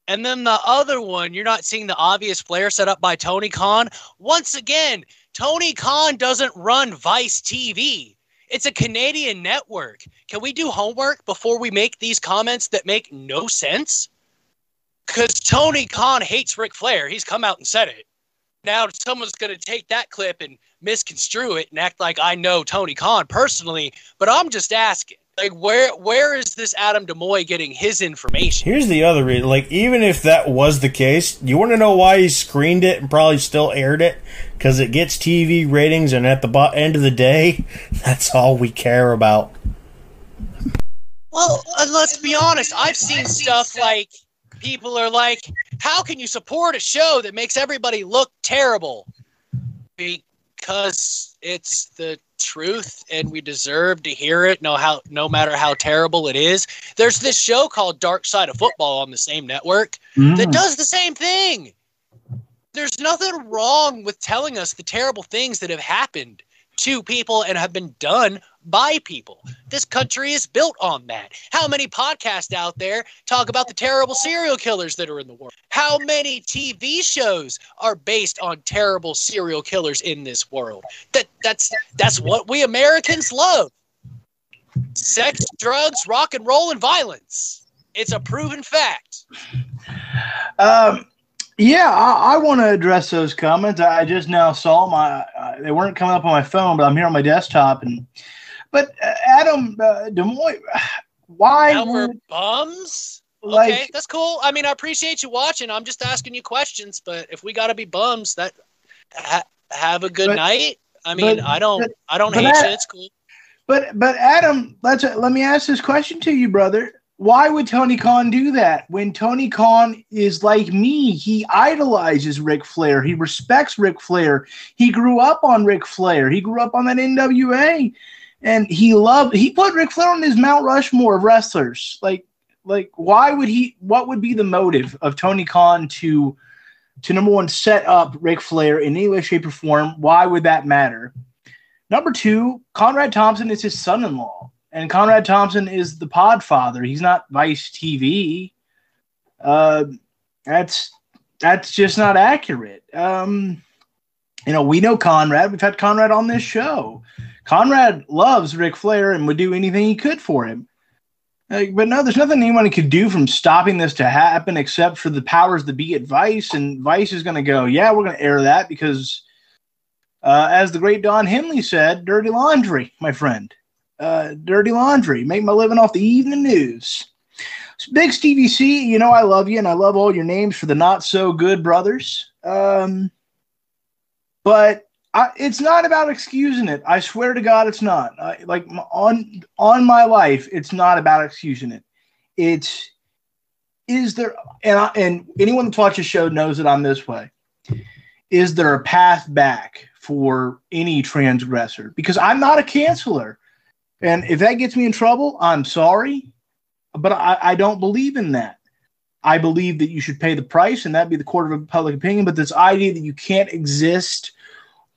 And then the other one, you're not seeing the obvious Flair set up by Tony Khan. Once again, Tony Khan doesn't run Vice TV. It's a Canadian network. Can we do homework before we make these comments that make no sense? Because Tony Khan hates Ric Flair. He's come out and said it. Now someone's going to take that clip and misconstrue it and act like I know Tony Khan personally, but I'm just asking. Like where where is this Adam Demoy getting his information? Here's the other reason. Like even if that was the case, you want to know why he screened it and probably still aired it because it gets TV ratings, and at the bo- end of the day, (laughs) that's all we care about. Well, uh, let's be honest. I've seen stuff like people are like, "How can you support a show that makes everybody look terrible?" Because it's the truth and we deserve to hear it no how no matter how terrible it is there's this show called dark side of football on the same network mm. that does the same thing there's nothing wrong with telling us the terrible things that have happened to people and have been done by people. This country is built on that. How many podcasts out there talk about the terrible serial killers that are in the world? How many TV shows are based on terrible serial killers in this world? That that's that's what we Americans love. Sex, drugs, rock and roll and violence. It's a proven fact. Um yeah, I, I want to address those comments. I just now saw my uh, they weren't coming up on my phone, but I'm here on my desktop. And but uh, Adam uh, Demoy, why now we're bums? Like, okay, that's cool. I mean, I appreciate you watching. I'm just asking you questions. But if we got to be bums, that ha, have a good but, night. I mean, but, I don't, I don't hate you. It's cool. But but Adam, let's let me ask this question to you, brother. why would Tony Khan do that when Tony Khan is like me? He idolizes Ric Flair. He respects Ric Flair. He grew up on Ric Flair. He grew up on that NWA, and he loved. He put Ric Flair on his Mount Rushmore of wrestlers. Like, like why would he? What would be the motive of Tony Khan to, to number one set up Ric Flair in any way, shape, or form? Why would that matter? Number two, Conrad Thompson is his son-in-law and Conrad Thompson is the Podfather. He's not Vice TV. Uh, that's that's just not accurate. Um, you know, we know Conrad. We've had Conrad on this show. Conrad loves Ric Flair and would do anything he could for him. Uh, but no, there's nothing anyone could do from stopping this to happen except for the powers that be at Vice. And Vice is going to go, yeah, we're going to air that because, uh, as the great Don Henley said, dirty laundry, my friend uh, dirty laundry, make my living off the evening news. Big Stevie C, you know I love you and I love all your names for the not so good brothers. Um, but I, it's not about excusing it. I swear to God, it's not. Like on on my life, it's not about excusing it. It's is there and I, and anyone that watches the show knows that I'm this way. Is there a path back for any transgressor? Because I'm not a canceler, And if that gets me in trouble, I'm sorry, but I, I don't believe in that. I believe that you should pay the price, and that'd be the court of public opinion. But this idea that you can't exist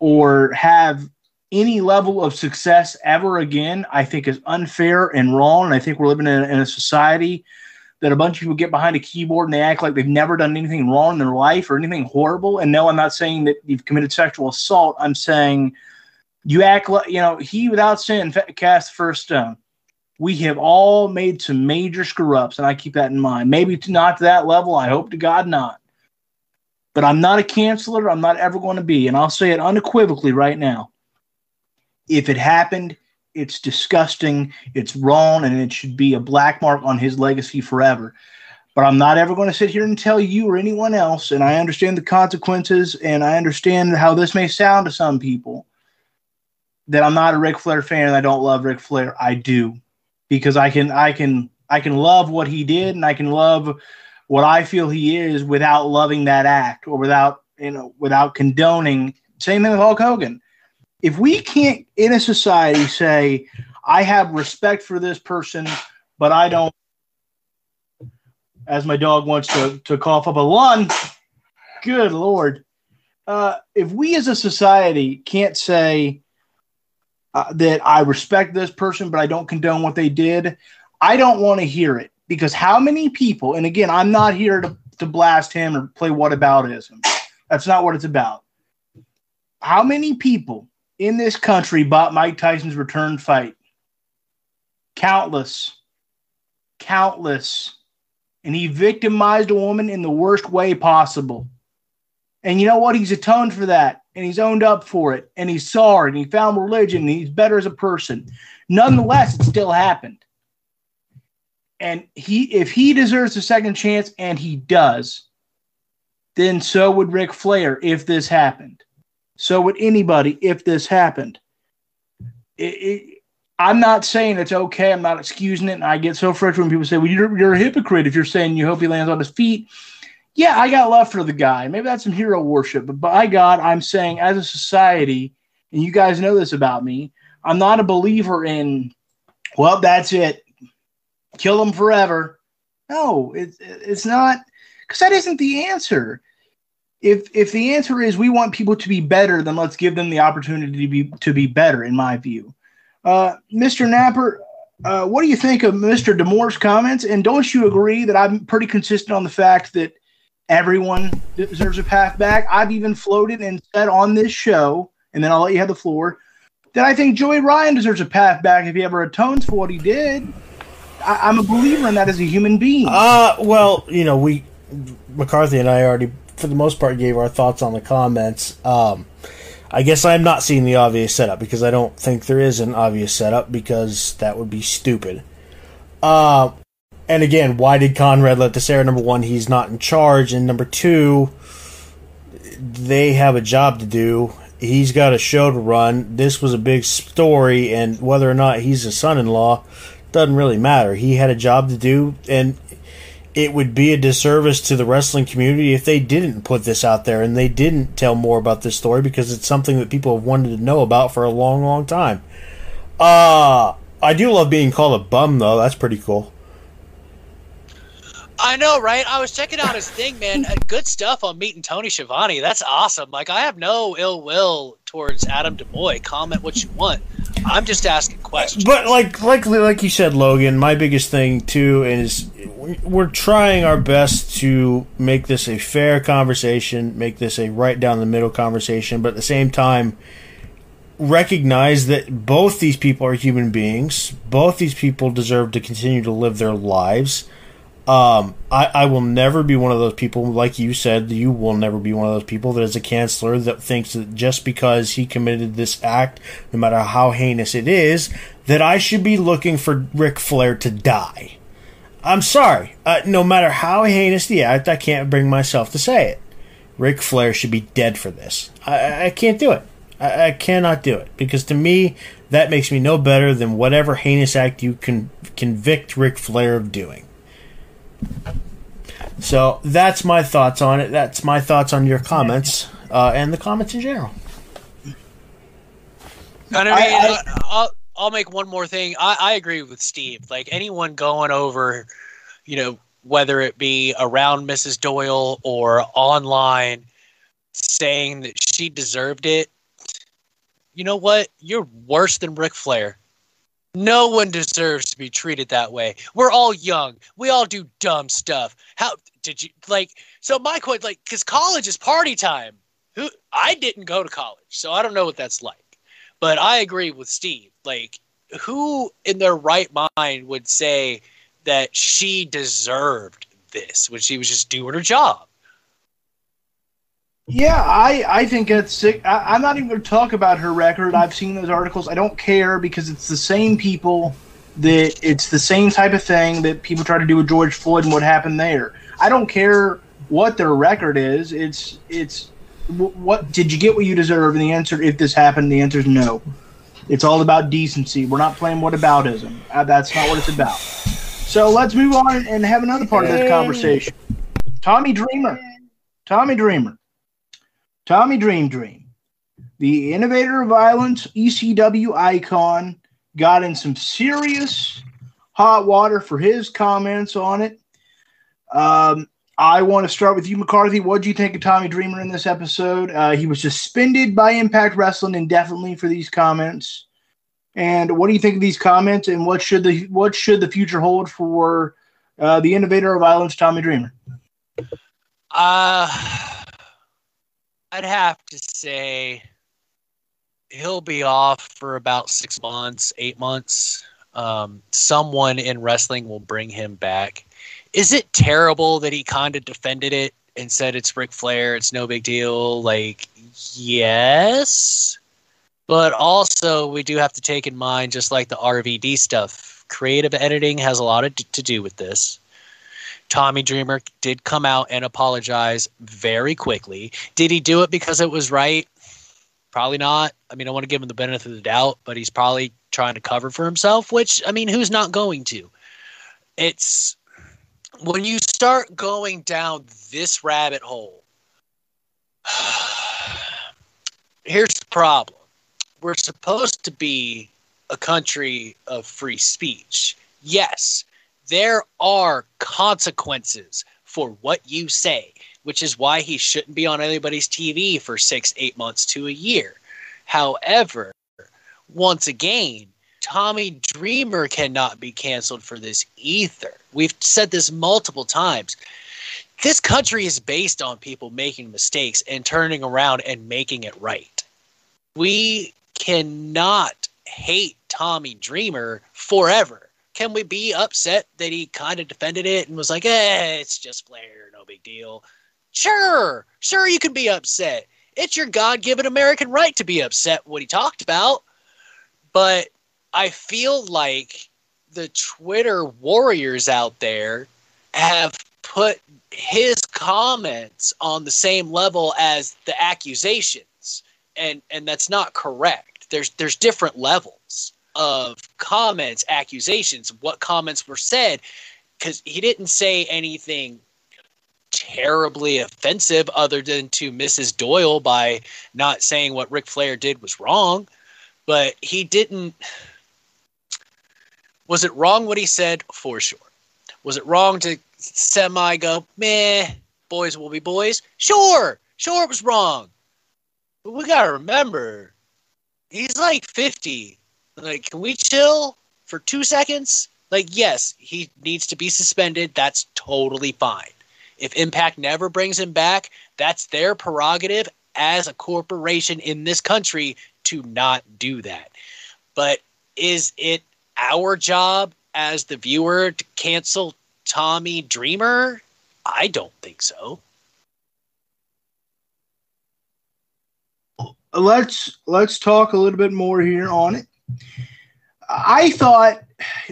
or have any level of success ever again, I think is unfair and wrong. And I think we're living in a, in a society that a bunch of people get behind a keyboard and they act like they've never done anything wrong in their life or anything horrible. And no, I'm not saying that you've committed sexual assault. I'm saying you act like you know he without sin cast the first stone. We have all made some major screw ups, and I keep that in mind. Maybe not to that level. I hope to God not. But I'm not a canceller. I'm not ever going to be, and I'll say it unequivocally right now. If it happened, it's disgusting, it's wrong, and it should be a black mark on his legacy forever. But I'm not ever going to sit here and tell you or anyone else, and I understand the consequences, and I understand how this may sound to some people that I'm not a Ric Flair fan and I don't love Ric Flair. I do because I can I can I can love what he did and I can love what I feel he is without loving that act or without you know without condoning. Same thing with Hulk Hogan. If we can't in a society say I have respect for this person, but I don't, as my dog wants to to cough up a lung. Good lord. Uh, if we as a society can't say uh, that I respect this person, but I don't condone what they did. I don't want to hear it because how many people, and again, I'm not here to, to blast him or play what whataboutism. That's not what it's about. How many people in this country bought Mike Tyson's return fight? Countless. Countless. And he victimized a woman in the worst way possible. And you know what? He's atoned for that and he's owned up for it and he's sorry and he found religion and he's better as a person. Nonetheless, it still happened. And he if he deserves a second chance and he does, then so would Ric Flair if this happened. So would anybody if this happened. It, it, I'm not saying it's okay. I'm not excusing it. And I get so frustrated when people say, well, you're, you're a hypocrite if you're saying you hope he lands on his feet yeah, I got love for the guy. Maybe that's some hero worship, but by God, I'm saying as a society, and you guys know this about me, I'm not a believer in, well, that's it, kill them forever. No, it's it's not because that isn't the answer. If if the answer is we want people to be better, then let's give them the opportunity to be to be better. In my view, uh, Mr. Napper, uh, what do you think of Mr. D'Amour's comments? And don't you agree that I'm pretty consistent on the fact that everyone deserves a path back. I've even floated and said on this show, and then I'll let you have the floor, that I think Joey Ryan deserves a path back if he ever atones for what he did. I, am a believer in that as a human being. Uh, well, you know, we, McCarthy and I already, for the most part, gave our thoughts on the comments. Um, I guess I'm not seeing the obvious setup because I don't think there is an obvious setup because that would be stupid. Uh, and again, why did Conrad let this air? Number one, he's not in charge, and number two, they have a job to do. He's got a show to run. This was a big story, and whether or not he's a son-in-law doesn't really matter. He had a job to do, and it would be a disservice to the wrestling community if they didn't put this out there and they didn't tell more about this story because it's something that people have wanted to know about for a long, long time. Uh, I do love being called a bum, though. That's pretty cool. I know, right? I was checking out his thing, man. Uh, Good stuff on meeting Tony Schiavone. That's awesome. Like, I have no ill will towards Adam DeBoy. Comment what you want. I'm just asking questions. But like like like you said, Logan, my biggest thing too is we're trying our best to make this a fair conversation, make this a right down the middle conversation, but at the same time recognize that both these people are human beings. Both these people deserve to continue to live their lives. Um, I, I will never be one of those people, like you said, you will never be one of those people that is a canceller that thinks that just because he committed this act, no matter how heinous it is, that I should be looking for Ric Flair to die. I'm sorry. Uh, no matter how heinous the act, I can't bring myself to say it. Ric Flair should be dead for this. I, I can't do it. I, I cannot do it because to me, that makes me no better than whatever heinous act you can convict Ric Flair of doing. So that's my thoughts on it. That's my thoughts on your comments uh, and the comments in general. And I mean, I- I, will I'll make one more thing. I, I agree with Steve. Like anyone going over, you know, whether it be around Mrs. Doyle or online, saying that she deserved it. You know what? You're worse than Ric Flair. No one deserves to be treated that way. We're all young. We all do dumb stuff. How did you like? So my question, like, because college is party time. Who I didn't go to college, so I don't know what that's like. But I agree with Steve. Like, who in their right mind would say that she deserved this when she was just doing her job? Yeah, I, I think it's sick. I, I'm not even going to talk about her record. I've seen those articles. I don't care because it's the same people that it's the same type of thing that people try to do with George Floyd and what happened there. I don't care what their record is. It's it's what did you get what you deserve? And the answer, if this happened, the answer is no. It's all about decency. We're not playing whataboutism. Uh, that's not what it's about. So let's move on and have another part of this conversation. Tommy Dreamer. Tommy Dreamer. Tommy Dream Dream, the innovator of violence, ECW icon, got in some serious hot water for his comments on it. Um, I want to start with you, McCarthy. What do you think of Tommy Dreamer in this episode? Uh, he was suspended by Impact Wrestling indefinitely for these comments. And what do you think of these comments? And what should the what should the future hold for uh, the innovator of violence, Tommy Dreamer? Uh, I'd have to say he'll be off for about six months, eight months. Um, someone in wrestling will bring him back. Is it terrible that he kind of defended it and said it's Ric Flair, it's no big deal? Like, yes. But also, we do have to take in mind, just like the RVD stuff, creative editing has a lot to do with this. Tommy Dreamer did come out and apologize very quickly. Did he do it because it was right? Probably not. I mean, I want to give him the benefit of the doubt, but he's probably trying to cover for himself, which, I mean, who's not going to? It's when you start going down this rabbit hole, (sighs) here's the problem. We're supposed to be a country of free speech. Yes, there are consequences for what you say, which is why he shouldn't be on anybody's TV for six, eight months to a year. However, once again, Tommy Dreamer cannot be canceled for this either. We've said this multiple times. This country is based on people making mistakes and turning around and making it right. We cannot hate Tommy Dreamer forever. Can we be upset that he kind of defended it and was like, eh, it's just Flair, no big deal? Sure, sure, you can be upset. It's your God given American right to be upset what he talked about. But I feel like the Twitter warriors out there have put his comments on the same level as the accusations. And and that's not correct. There's there's different levels. Of comments, accusations, what comments were said, because he didn't say anything terribly offensive other than to Mrs. Doyle by not saying what Ric Flair did was wrong. But he didn't. Was it wrong what he said? For sure. Was it wrong to semi go, meh, boys will be boys? Sure, sure it was wrong. But we gotta remember, he's like 50. Like, can we chill for two seconds? Like, yes, he needs to be suspended. That's totally fine. If Impact never brings him back, that's their prerogative as a corporation in this country to not do that. But is it our job as the viewer to cancel Tommy Dreamer? I don't think so. let's let's talk a little bit more here on it. I thought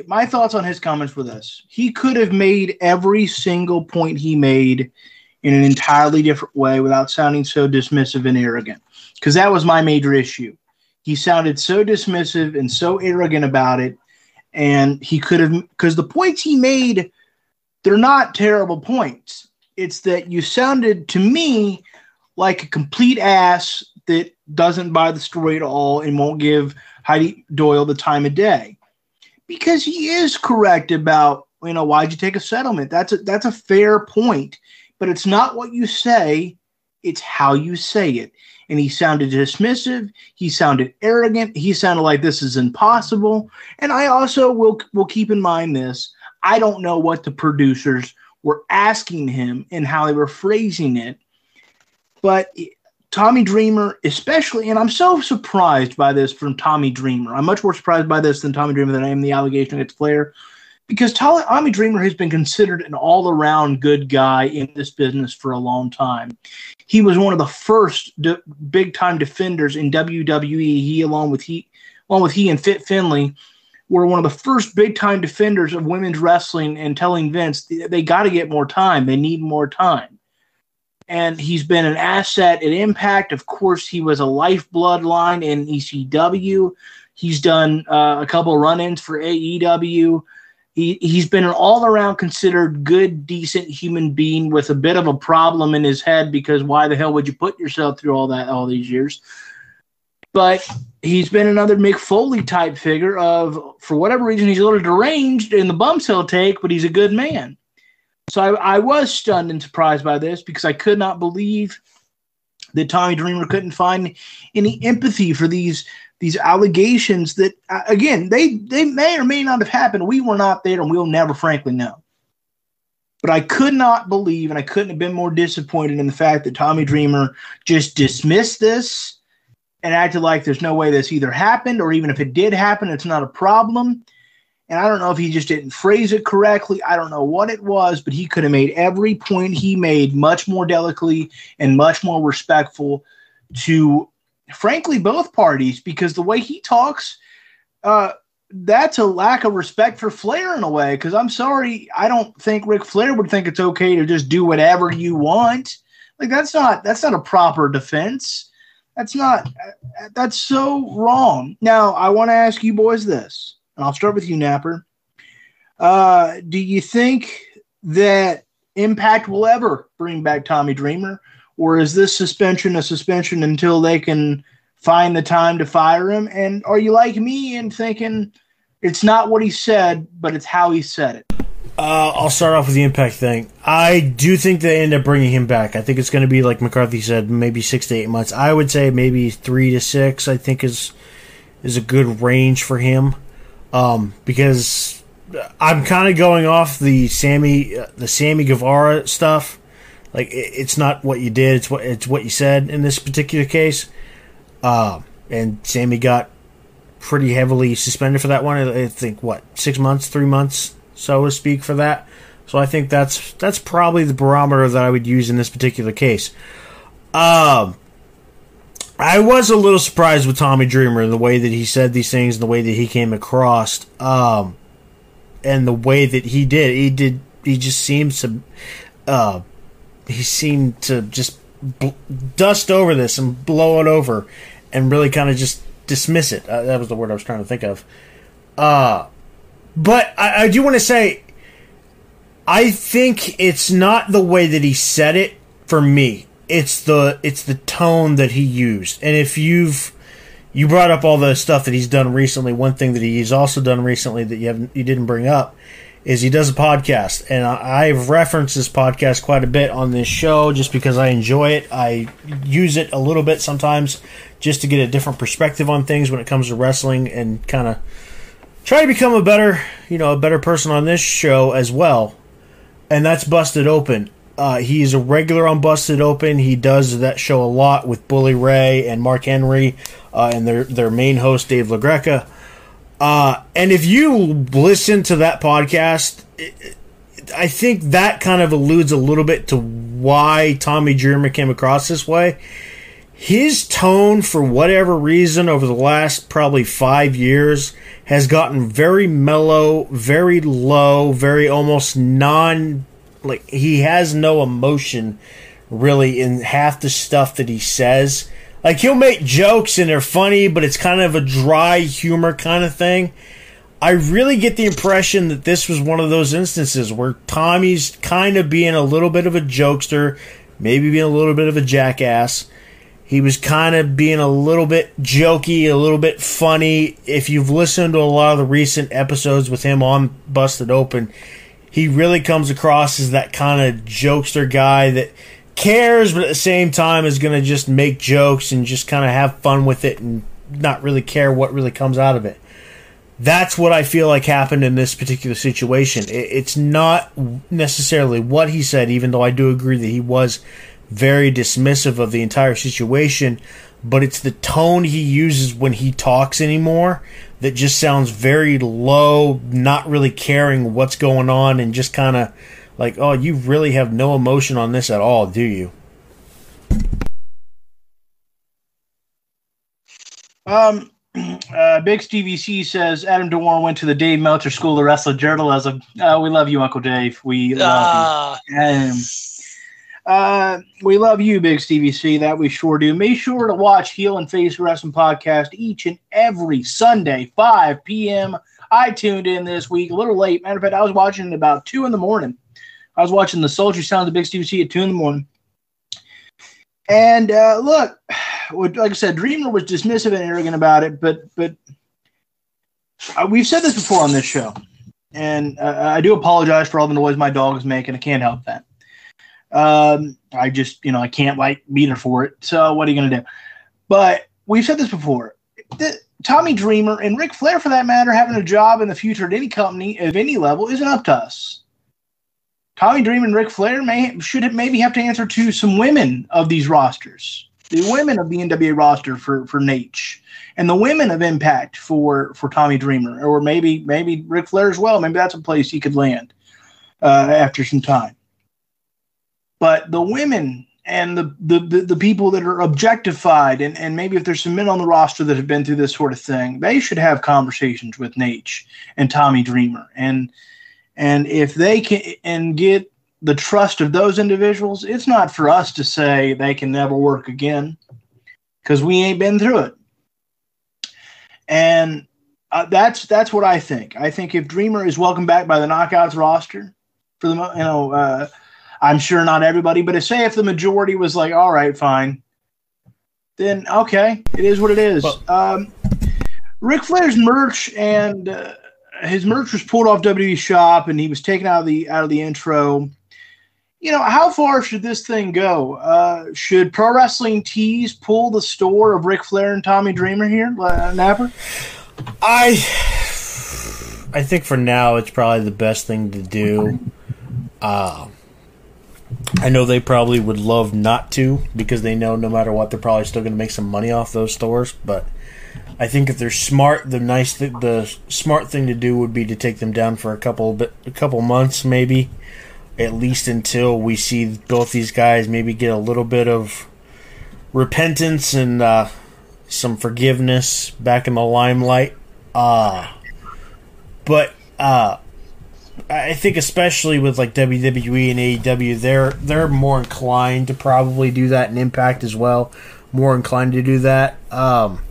my thoughts on his comments were this: he could have made every single point he made in an entirely different way without sounding so dismissive and arrogant. Because that was my major issue. He sounded so dismissive and so arrogant about it, and he could have because the points he made, they're not terrible points. It's that you sounded to me like a complete ass that doesn't buy the story at all and won't give Heidi Doyle the time of day. Because he is correct about, you know, why'd you take a settlement? That's a that's a fair point, but it's not what you say, it's how you say it. And he sounded dismissive, he sounded arrogant, he sounded like this is impossible. And I also will will keep in mind this. I don't know what the producers were asking him and how they were phrasing it. But Tommy Dreamer, especially, and I'm so surprised by this from Tommy Dreamer. I'm much more surprised by this than Tommy Dreamer than I am the allegation against Flair, because Tommy Dreamer has been considered an all around good guy in this business for a long time. He was one of the first de- big time defenders in WWE. He, along with he, along with he and Fit Finlay, were one of the first big time defenders of women's wrestling and telling Vince they got to get more time. They need more time and he's been an asset at Impact. Of course, he was a lifeblood line in ECW. He's done uh, a couple run-ins for AEW. He he's been an all-around considered good, decent human being with a bit of a problem in his head because why the hell would you put yourself through all that all these years? But he's been another Mick Foley type figure of for whatever reason he's a little deranged in the bumps he'll take, but he's a good man. So I, I was stunned and surprised by this because I could not believe that Tommy Dreamer couldn't find any empathy for these these allegations that uh, again they they may or may not have happened. We were not there, and we'll never, frankly, know. But I could not believe, and I couldn't have been more disappointed in the fact that Tommy Dreamer just dismissed this and acted like there's no way this either happened, or even if it did happen, it's not a problem. And I don't know if he just didn't phrase it correctly. I don't know what it was, but he could have made every point he made much more delicately and much more respectful to, frankly, both parties because the way he talks, uh, that's a lack of respect for Flair in a way. Because I'm sorry, I don't think Ric Flair would think it's okay to just do whatever you want. Like that's not that's not a proper defense. That's not that's so wrong. Now I want to ask you boys this I'll start with you, Napper. Uh, do you think that Impact will ever bring back Tommy Dreamer, or is this suspension a suspension until they can find the time to fire him? And are you like me in thinking it's not what he said, but it's how he said it? Uh, I'll start off with the impact thing. I do think they end up bringing him back. I think it's going to be like McCarthy said, maybe six to eight months. I would say maybe three to six. I think is is a good range for him um, because I'm kind of going off the Sammy uh, the Sammy Guevara stuff. Like it, it's not what you did; it's what it's what you said in this particular case. Uh, and Sammy got pretty heavily suspended for that one. I think what six months, three months, so to speak, for that. So I think that's that's probably the barometer that I would use in this particular case. Um, I was a little surprised with Tommy Dreamer and the way that he said these things and the way that he came across, um, and the way that he did. He did. He just seems to. Uh, he seemed to just bl- dust over this and blow it over, and really kind of just dismiss it. Uh, that was the word I was trying to think of. Uh, but I, I do want to say, I think it's not the way that he said it for me. It's the it's the tone that he used. And if you've you brought up all the stuff that he's done recently, one thing that he's also done recently that you haven't you didn't bring up is he does a podcast, and I, I've referenced this podcast quite a bit on this show just because I enjoy it. I use it a little bit sometimes just to get a different perspective on things when it comes to wrestling and kind of try to become a better, you know, a better person on this show as well. And that's Busted Open. Uh, he's a regular on Busted Open. He does that show a lot with Bully Ray and Mark Henry uh, and their their main host Dave LaGreca. Uh, and if you listen to that podcast, I think that kind of alludes a little bit to why Tommy Dreamer came across this way. His tone, for whatever reason, over the last probably five years, has gotten very mellow, very low, very almost non. Like, he has no emotion really in half the stuff that he says like he'll make jokes and they're funny, but it's kind of a dry humor kind of thing. I really get the impression that this was one of those instances where Tommy's kind of being a little bit of a jokester, maybe being a little bit of a jackass. He was kind of being a little bit jokey, a little bit funny. If you've listened to a lot of the recent episodes with him on Busted Open, he really comes across as that kind of jokester guy that cares, but at the same time is going to just make jokes and just kind of have fun with it and not really care what really comes out of it. That's what I feel like happened in this particular situation. It's not necessarily what he said, even though I do agree that he was very dismissive of the entire situation, but it's the tone he uses when he talks anymore that just sounds very low, not really caring what's going on, and just kind of like, oh, you really have no emotion on this at all, do you? Um, (clears throat) uh, Big Stevie C says Adam DeWar went to the Dave Meltzer School of Wrestling Journalism. Uh, we love you, Uncle Dave. We love you. Um, uh, we love you, Big Stevie C. That we sure do. Make sure to watch Heel and Face Wrestling podcast each and every Sunday, 5 p.m. I tuned in this week a little late. Matter of fact, I was watching it about 2 in the morning. I was watching the Soldier Sound of Big Steve C at two in the morning. And uh, look, (sighs) like I said, Dreamer was dismissive and arrogant about it, but but uh, we've said this before on this show, and uh, I do apologize for all the noise my dog is making. I can't help that. Um, I just you know I can't like beat her for it. So what are you gonna do? But we've said this before. The, Tommy Dreamer and Ric Flair, for that matter, having a job in the future at any company of any level isn't up to us. Tommy Dream and Ric Flair may should maybe have to answer to some women of these rosters, the women of the NWA roster for for Nate, and the women of Impact for for Tommy Dreamer, or maybe maybe Ric Flair as well. Maybe that's a place he could land uh, after some time. But the women and the, the, the the people that are objectified, and and maybe if there's some men on the roster that have been through this sort of thing, they should have conversations with Nate and Tommy Dreamer and and if they can and get the trust of those individuals, it's not for us to say they can never work again because we ain't been through it. And uh, that's that's what I think. I think if Dreamer is welcomed back by the Knockouts roster, for the you know, uh, I'm sure not everybody, but if, say if the majority was like, all right, fine, then okay, it is what it is. Well, um, Ric Flair's merch and uh, his merch was pulled off WWE shop and he was taken out of the out of the intro. You know, how far should this thing go? Uh, should Pro Wrestling Tees pull the store of Ric Flair and Tommy Dreamer here, uh, Napper? I I think for now it's probably the best thing to do. Uh, I know they probably would love not to because they know no matter what they're probably still going to make some money off those stores, but I think if they're smart, the nice th- the smart thing to do would be to take them down for a couple bit, a couple months, maybe, at least until we see both these guys maybe get a little bit of repentance and uh, some forgiveness back in the limelight. Uh, but uh, I think especially with like WWE and AEW, they're they're more inclined to probably do that in Impact as well. More inclined to do that. Um,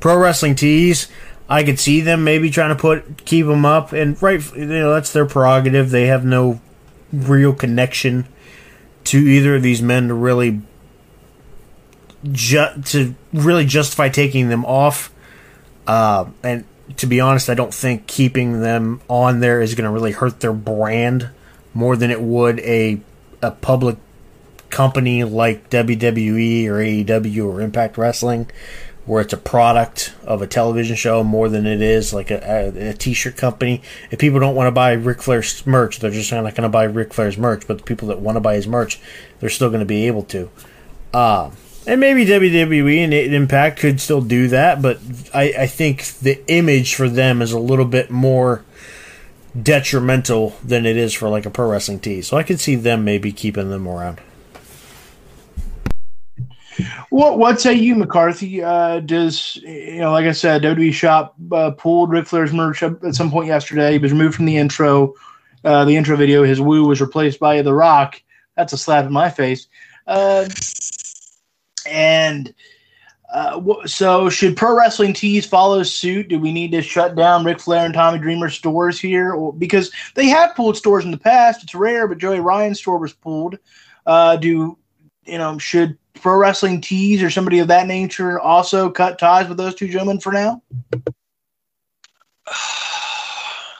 Pro Wrestling Tees. I could see them maybe trying to put keep them up, and right, you know, that's their prerogative. They have no real connection to either of these men to really ju- to really justify taking them off. Uh, and to be honest, I don't think keeping them on there is going to really hurt their brand more than it would a a public company like WWE or AEW or Impact Wrestling, where it's a product of a television show more than it is like a, a, a t-shirt company. If people don't want to buy Ric Flair's merch, they're just not going to buy Ric Flair's merch. But the people that want to buy his merch, they're still going to be able to. Uh, and maybe WWE and Impact could still do that, but I, I think the image for them is a little bit more detrimental than it is for like a pro wrestling tee. So I could see them maybe keeping them around. What what say you, McCarthy? Uh, does you know, like I said, WWE Shop uh, pulled Ric Flair's merch at some point yesterday. He was removed from the intro, uh, the intro video. His woo was replaced by The Rock. That's a slap in my face. Uh, and uh, so, should pro wrestling tees follow suit? Do we need to shut down Ric Flair and Tommy Dreamer stores here? Or, because they have pulled stores in the past. It's rare, but Joey Ryan's store was pulled. Uh, do you know? Should pro wrestling tees or somebody of that nature also cut ties with those two gentlemen for now? (sighs)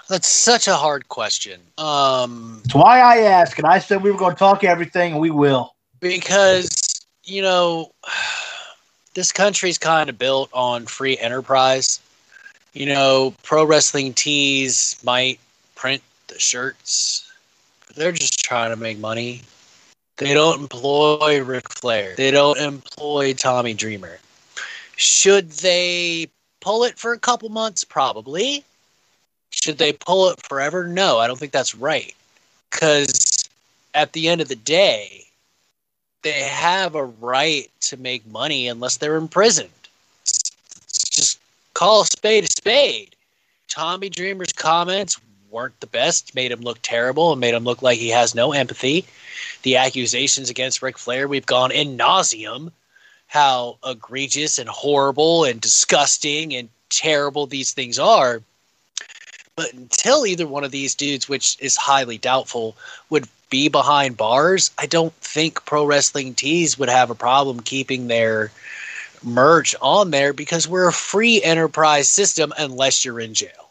That's such a hard question. Um, That's why I asked, and I said we were going to talk everything, and we will. Because you know, (sighs) this country's kind of built on free enterprise. You know, pro wrestling tees might print the shirts, they're just trying to make money. They don't employ Ric Flair. They don't employ Tommy Dreamer. Should they pull it for a couple months? Probably. Should they pull it forever? No, I don't think that's right. Because at the end of the day, they have a right to make money unless they're imprisoned. Just call a spade a spade. Tommy Dreamer's comments weren't the best, made him look terrible, and made him look like he has no empathy. The accusations against Ric Flair, we've gone in nauseum how egregious and horrible and disgusting and terrible these things are. But until either one of these dudes, which is highly doubtful, would be behind bars, I don't think pro wrestling tees would have a problem keeping their merch on there because we're a free enterprise system unless you're in jail.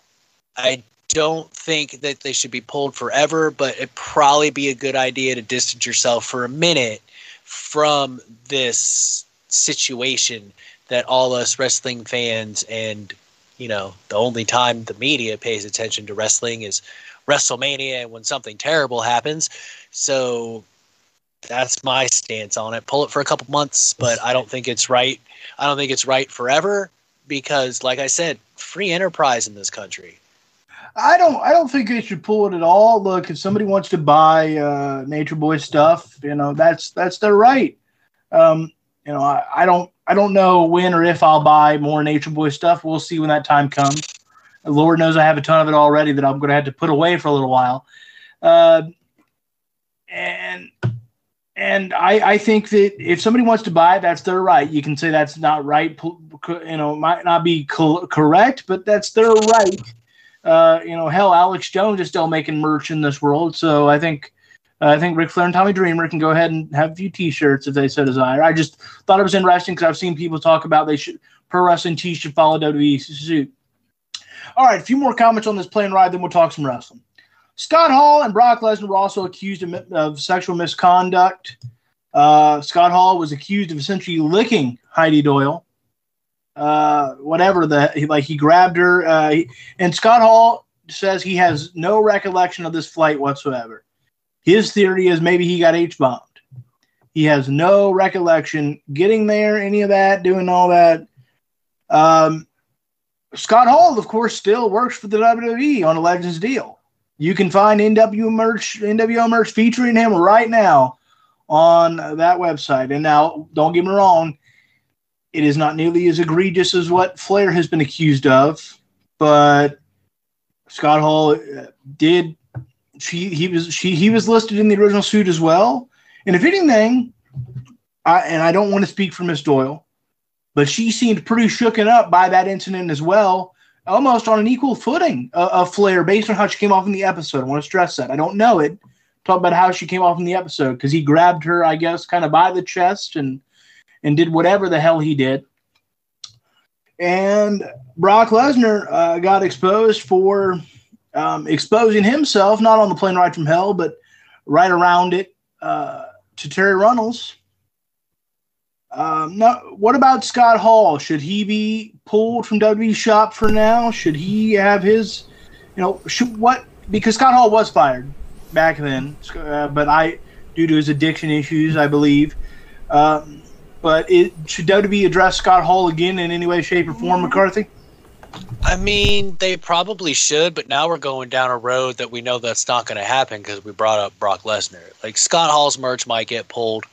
I don't think that they should be pulled forever, but it'd probably be a good idea to distance yourself for a minute from this situation that all us wrestling fans and you know the only time the media pays attention to wrestling is WrestleMania when something terrible happens. So that's my stance on it. Pull it for a couple months, but I don't think it's right. I don't think it's right forever because, like I said, free enterprise in this country. I don't. I don't think they should pull it at all. Look, if somebody wants to buy uh, Nature Boy stuff, you know that's that's their right. Um, you know, I, I don't. I don't know when or if I'll buy more Nature Boy stuff. We'll see when that time comes. Lord knows I have a ton of it already that I'm going to have to put away for a little while. Uh, and and I, I think that if somebody wants to buy that's their right. You can say that's not right, you know, might not be co- correct, but that's their right. Uh, you know, hell, Alex Jones is still making merch in this world, so I think uh, I think Ric Flair and Tommy Dreamer can go ahead and have a few T-shirts if they so desire. I just thought it was interesting because I've seen people talk about they should pro wrestling T should follow WWE suit. All right, a few more comments on this plane ride, then we'll talk some wrestling. Scott Hall and Brock Lesnar were also accused of, of sexual misconduct. Uh, Scott Hall was accused of essentially licking Heidi Doyle. Uh, whatever the like, he grabbed her. Uh, he, and Scott Hall says he has no recollection of this flight whatsoever. His theory is maybe he got H bombed. He has no recollection getting there, any of that, doing all that. Um, Scott Hall, of course, still works for the WWE on a Legends deal. You can find NW merch, NWO merch featuring him right now on that website. And now, don't get me wrong, it is not nearly as egregious as what Flair has been accused of, but Scott Hall uh, did. She he was she he was listed in the original suit as well. And if anything, I and I don't want to speak for Miss Doyle, but she seemed pretty shooken up by that incident as well. almost on an equal footing uh, of Flair based on how she came off in the episode. I want to stress that. I don't know it. Talk about how she came off in the episode because he grabbed her, I guess, kind of by the chest and and did whatever the hell he did. And Brock Lesnar uh, got exposed for um, exposing himself, not on the plane ride from hell, but right around it uh, to Terri Runnels. Um, now, what about Scott Hall? Should he be pulled from WWE shop for now? Should he have his, you know, should, what? Because Scott Hall was fired back then, uh, but I, due to his addiction issues, I believe. Um, but it should WWE address Scott Hall again in any way, shape, or form, McCarthy? I mean, they probably should, but now we're going down a road that we know that's not going to happen because we brought up Brock Lesnar. Like Scott Hall's merch might get pulled,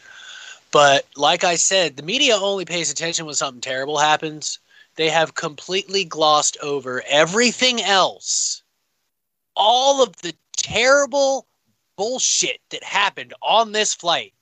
but like I said, the media only pays attention when something terrible happens. They have completely glossed over everything else. All of the terrible bullshit that happened on this flight.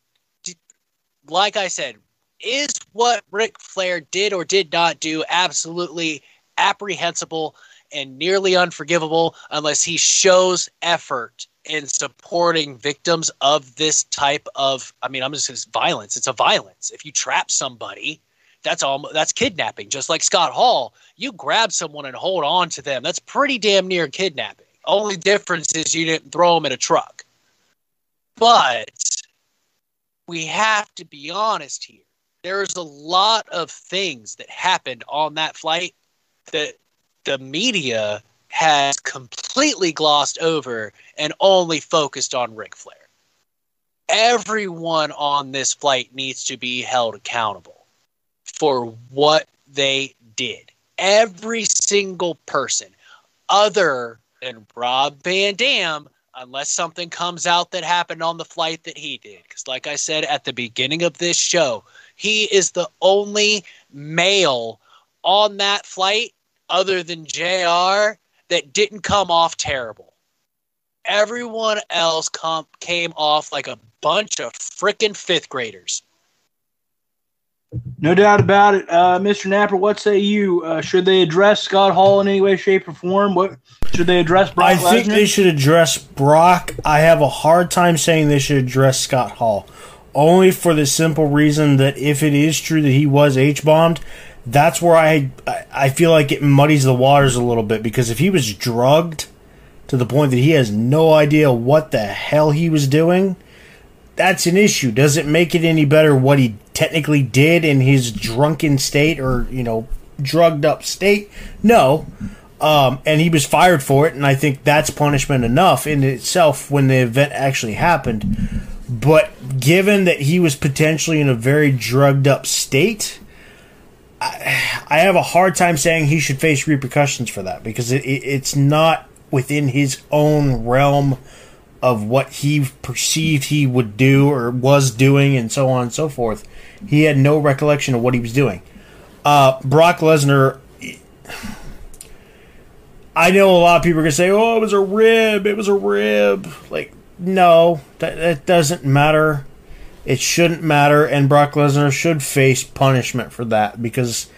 Like I said, is what Ric Flair did or did not do absolutely apprehensible and nearly unforgivable unless he shows effort in supporting victims of this type of I mean I'm just saying violence. It's a violence. If you trap somebody, that's all that's kidnapping. Just like Scott Hall, you grab someone and hold on to them. That's pretty damn near kidnapping. Only difference is you didn't throw them in a truck. But we have to be honest here. There's a lot of things that happened on that flight that the media has completely glossed over and only focused on Ric Flair. Everyone on this flight needs to be held accountable for what they did. Every single person, other than Rob Van Dam, unless something comes out that happened on the flight that he did. Because, like I said at the beginning of this show, he is the only male on that flight other than JR that didn't come off terrible. Everyone else com- came off like a bunch of freaking fifth graders. No doubt about it, uh, Mr. Napper. What say you? Uh, should they address Scott Hall in any way, shape, or form? What should they address? Brock I think they should address Brock. I have a hard time saying they should address Scott Hall, only for the simple reason that if it is true that he was H bombed, that's where I I feel like it muddies the waters a little bit because if he was drugged to the point that he has no idea what the hell he was doing, that's an issue. Does it make it any better what he technically did in his drunken state or you know drugged up state? No. Um, and he was fired for it, and I think that's punishment enough in itself when the event actually happened. But given that he was potentially in a very drugged up state, I have a hard time saying he should face repercussions for that because it, it, it's not within his own realm of what he perceived he would do or was doing and so on and so forth. He had no recollection of what he was doing. Uh, Brock Lesnar, I know a lot of people are going to say, oh, it was a rib, it was a rib. Like, no, that, that doesn't matter. It shouldn't matter, and Brock Lesnar should face punishment for that because,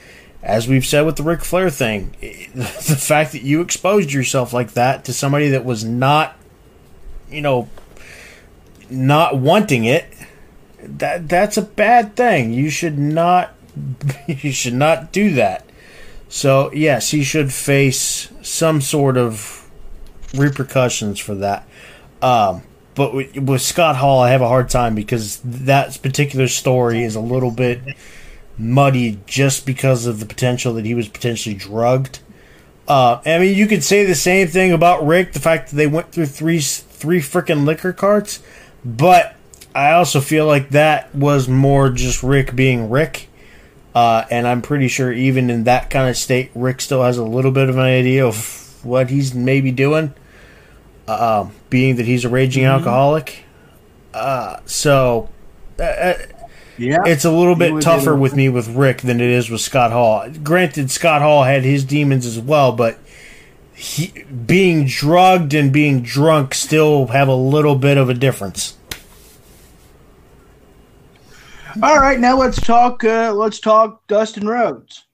as we've said with the Ric Flair thing, (laughs) the fact that you exposed yourself like that to somebody that was not, you know, not wanting it, that that's a bad thing. You should not, (laughs) you should not do that. So yes, he should face some sort of repercussions for that. Um, but with, with, Scott Hall, I have a hard time because that particular story is a little bit muddy just because of the potential that he was potentially drugged. Uh, I mean, you could say the same thing about Ric, the fact that they went through three three freaking liquor carts, but I also feel like that was more just Ric being Ric. Uh, and I'm pretty sure even in that kind of state, Ric still has a little bit of an idea of what he's maybe doing uh, being that he's a raging mm-hmm. alcoholic. Uh, so, uh, yeah, it's a little bit tougher with me with Ric than it is with Scott Hall. Granted, Scott Hall had his demons as well, but he, being drugged and being drunk still have a little bit of a difference. All right, now let's talk. Uh, let's talk Dustin Rhodes.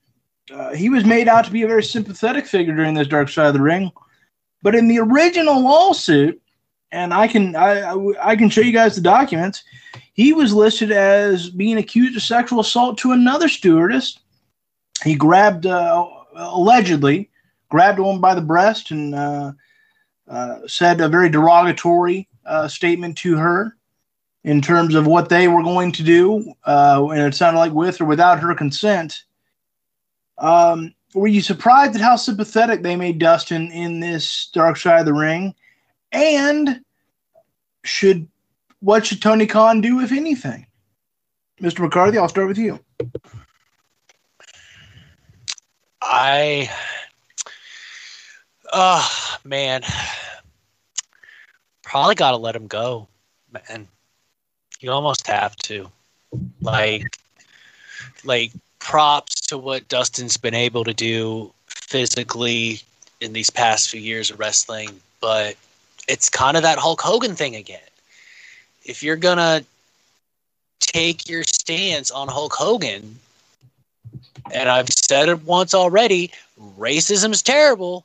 uh, he was made out to be a very sympathetic figure during this Dark Side of the Ring. But in the original lawsuit, and I can I, I, I can show you guys the documents, he was listed as being accused of sexual assault to another stewardess. He grabbed uh, allegedly grabbed a woman by the breast and uh, uh, said a very derogatory uh, statement to her in terms of what they were going to do, uh, and it sounded like with or without her consent. Um, were you surprised at how sympathetic they made Dustin in this Dark Side of the Ring? And should what should Tony Khan do, if anything? Mr. McCarthy, I'll start with you. I, oh man, probably got to let him go, man. You almost have to, like, like props to what Dustin's been able to do physically in these past few years of wrestling, but it's kind of that Hulk Hogan thing again. If you're gonna take your stance on Hulk Hogan, and I've said it once already, racism is terrible.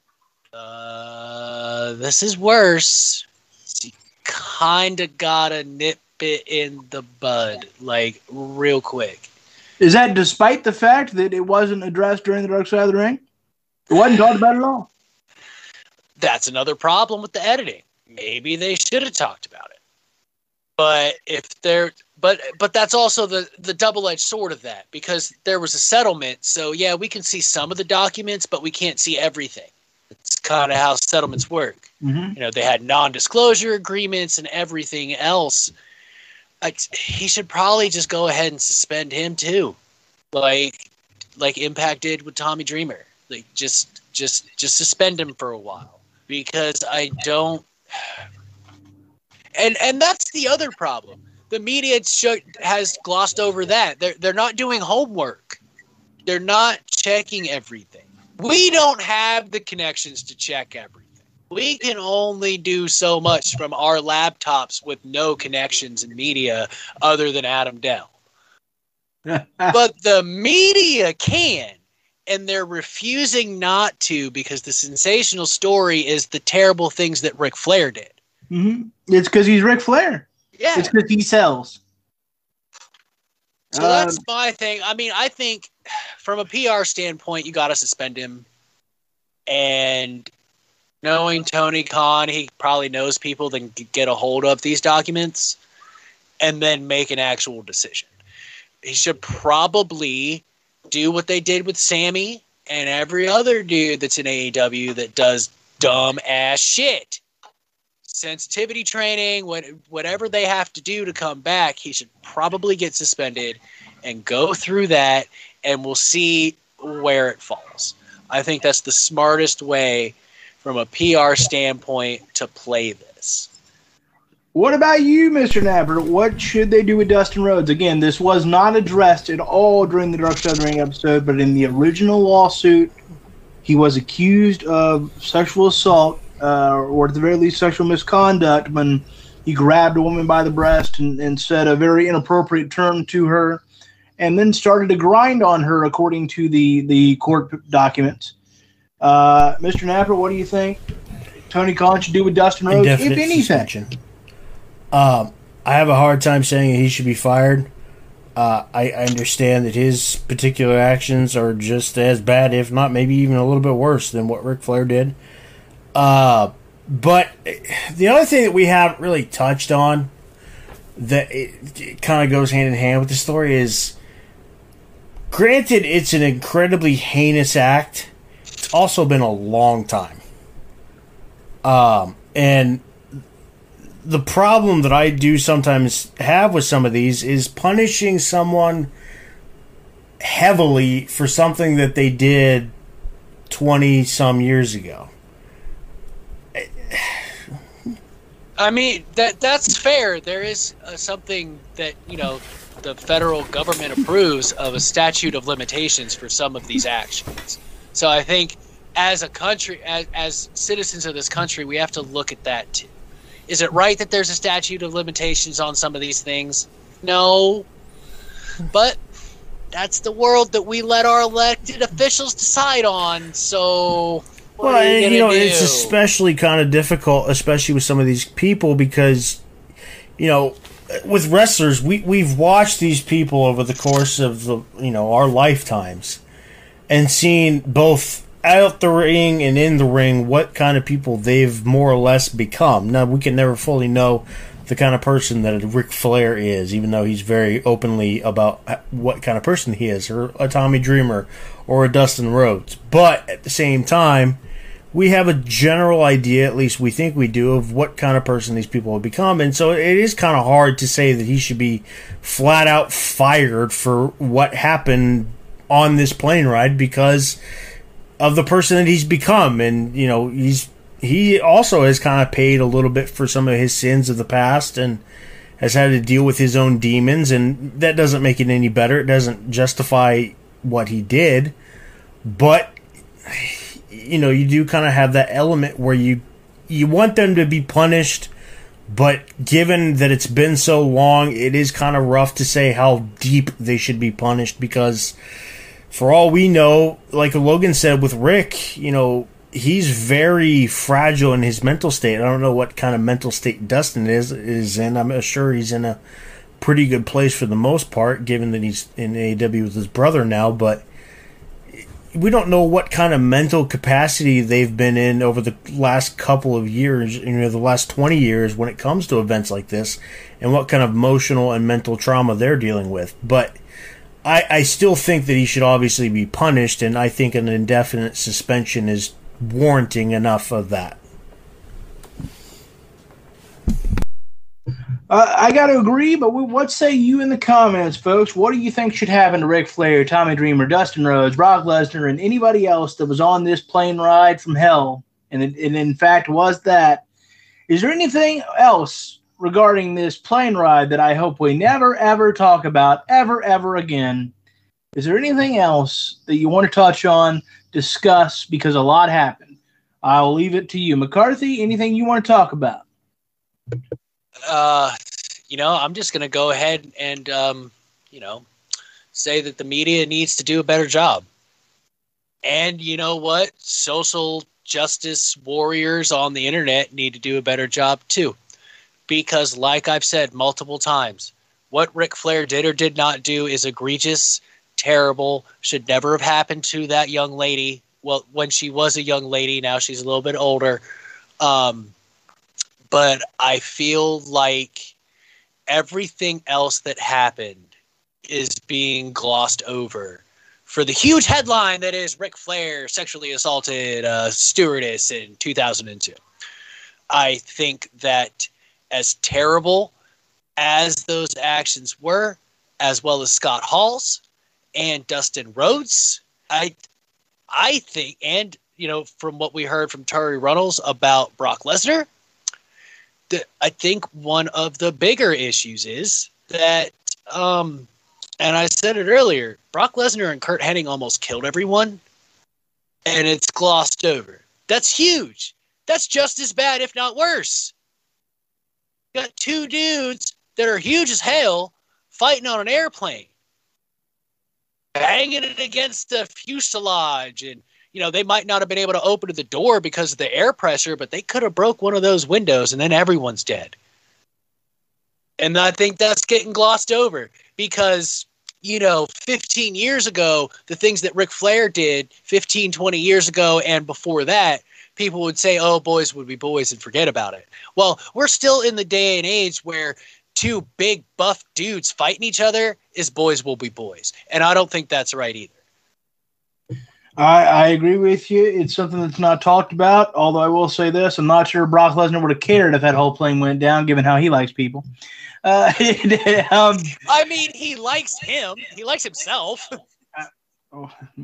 Uh, this is worse. So kind of gotta nip it in the bud, like real quick. Is that despite the fact that it wasn't addressed during the Dark Side of the Ring? It wasn't talked about at all. That's another problem with the editing. Maybe they should have talked about it. But if they're but but that's also the the double-edged sword of that because there was a settlement. So yeah, we can see some of the documents, but we can't see everything. It's kind of how settlements work. Mm-hmm. You know, they had non-disclosure agreements and everything else. He should probably just go ahead and suspend him too, like like Impact did with Tommy Dreamer. Like just just just suspend him for a while because I don't. And and that's the other problem. The media sh- has glossed over that. They're they're not doing homework. They're not checking everything. We don't have the connections to check everything. We can only do so much from our laptops with no connections in media other than Adam Dell. (laughs) but the media can, and they're refusing not to because the sensational story is the terrible things that Ric Flair did. Mm-hmm. It's because he's Ric Flair. Yeah. It's because he sells. So that's um, my thing. I mean, I think (sighs) from a PR standpoint, you got to suspend him. And knowing Tony Khan, he probably knows people that can get a hold of these documents and then make an actual decision. He should probably do what they did with Sammy and every other dude that's in AEW that does dumb ass shit sensitivity training, what, whatever they have to do to come back, he should probably get suspended and go through that, and we'll see where it falls. I think that's the smartest way from a PR standpoint to play this. What about you, Mr. Napper? What should they do with Dustin Rhodes? Again, this was not addressed at all during the Dark Side Ring episode, but in the original lawsuit, he was accused of sexual assault uh, or at the very least sexual misconduct when he grabbed a woman by the breast and, and said a very inappropriate term to her and then started to grind on her according to the, the court documents. Uh, Mr. Napper, what do you think Tony Khan should do with Dustin Rhodes, Indefinite if anything? Suspension. Um, I have a hard time saying he should be fired. Uh, I, I, understand that his particular actions are just as bad, if not maybe even a little bit worse than what Ric Flair did. Uh, but the other thing that we haven't really touched on that it, it kind of goes hand in hand with the story is granted it's an incredibly heinous act it's also been a long time um, and the problem that i do sometimes have with some of these is punishing someone heavily for something that they did 20 some years ago I mean that that's fair. There is uh, something that you know the federal government approves of a statute of limitations for some of these actions. So I think as a country, as, as citizens of this country, we have to look at that too. Is it right that there's a statute of limitations on some of these things? No, but that's the world that we let our elected officials decide on. So, what Well, you, and, you know, do? it's especially kind of difficult, especially with some of these people, because you know, with wrestlers, we we've watched these people over the course of the you know our lifetimes, and seeing both out the ring and in the ring what kind of people they've more or less become. Now we can never fully know the kind of person that Ric Flair is, even though he's very openly about what kind of person he is, or a Tommy Dreamer, or a Dustin Rhodes. But at the same time, we have a general idea, at least we think we do, of what kind of person these people have become. And so it is kind of hard to say that he should be flat out fired for what happened on this plane ride because of the person that he's become. And, you know, he's he also has kind of paid a little bit for some of his sins of the past and has had to deal with his own demons and that doesn't make it any better. It doesn't justify what he did. But you know, you do kind of have that element where you you want them to be punished, but given that it's been so long, it is kind of rough to say how deep they should be punished because for all we know, like Logan said with Rick, you know, he's very fragile in his mental state. I don't know what kind of mental state Dustin is is in. I'm sure he's in a pretty good place for the most part, given that he's in AEW with his brother now, but we don't know what kind of mental capacity they've been in over the last couple of years, you know, the last 20 years when it comes to events like this, and what kind of emotional and mental trauma they're dealing with. But I, I still think that he should obviously be punished, and I think an indefinite suspension is warranting enough of that. Uh, I got to agree, but we, what say you in the comments, folks? What do you think should happen to Ric Flair, Tommy Dreamer, Dustin Rhodes, Brock Lesnar, and anybody else that was on this plane ride from hell? And, it, and in fact, was that? Is there anything else regarding this plane ride that I hope we never ever talk about ever ever again? Is there anything else that you want to touch on, discuss? Because a lot happened. I'll leave it to you, McCarthy. Anything you want to talk about? uh, you know, I'm just going to go ahead and, um, you know, say that the media needs to do a better job. And you know what? Social justice warriors on the internet need to do a better job too. Because, like I've said multiple times, what Ric Flair did or did not do is egregious, terrible, should never have happened to that young lady. Well, when she was a young lady, now she's a little bit older. Um, but I feel like everything else that happened is being glossed over for the huge headline that is Ric Flair sexually assaulted a stewardess in 2002. I think that as terrible as those actions were, as well as Scott Hall's and Dustin Rhodes, I I think and you know from what we heard from Terri Runnels about Brock Lesnar, I think one of the bigger issues is that, um, and I said it earlier, Brock Lesnar and Curt Hennig almost killed everyone, and it's glossed over. That's huge. That's just as bad, if not worse. Got two dudes that are huge as hell fighting on an airplane, banging it against the fuselage and you know, they might not have been able to open the door because of the air pressure, but they could have broke one of those windows and then everyone's dead. And I think that's getting glossed over because, you know, 15 years ago, the things that Ric Flair did 15, 20 years ago and before that, people would say, oh, boys would be boys and forget about it. Well, we're still in the day and age where two big buff dudes fighting each other is boys will be boys. And I don't think that's right either. I, I agree with you. It's something that's not talked about. Although I will say this, I'm not sure Brock Lesnar would have cared if that whole plane went down, given how he likes people. Uh, (laughs) um, I mean, he likes him. He likes himself. (laughs)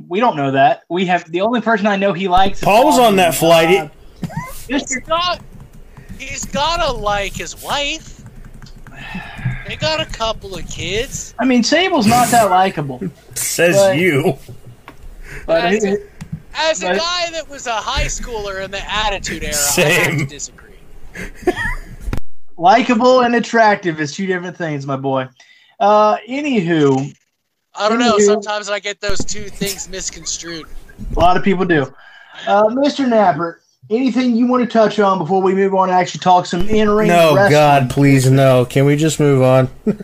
we don't know that. We have the only person I know he likes. is Paul was on that flight. (laughs) He's got, he's gotta like his wife. They got a couple of kids. I mean, Sable's not that likable. Says But- you. But As a, as a guy that was a high schooler in the Attitude Era, I have Same. to disagree. likable and attractive is two different things, my boy. Uh, anywho, I don't know. Sometimes I get those two things misconstrued. A lot of people do. Uh, Mr. Napper, anything you want to touch on before we move on and actually talk some in ring No, wrestling? God, please, no. Can we just move on? (laughs)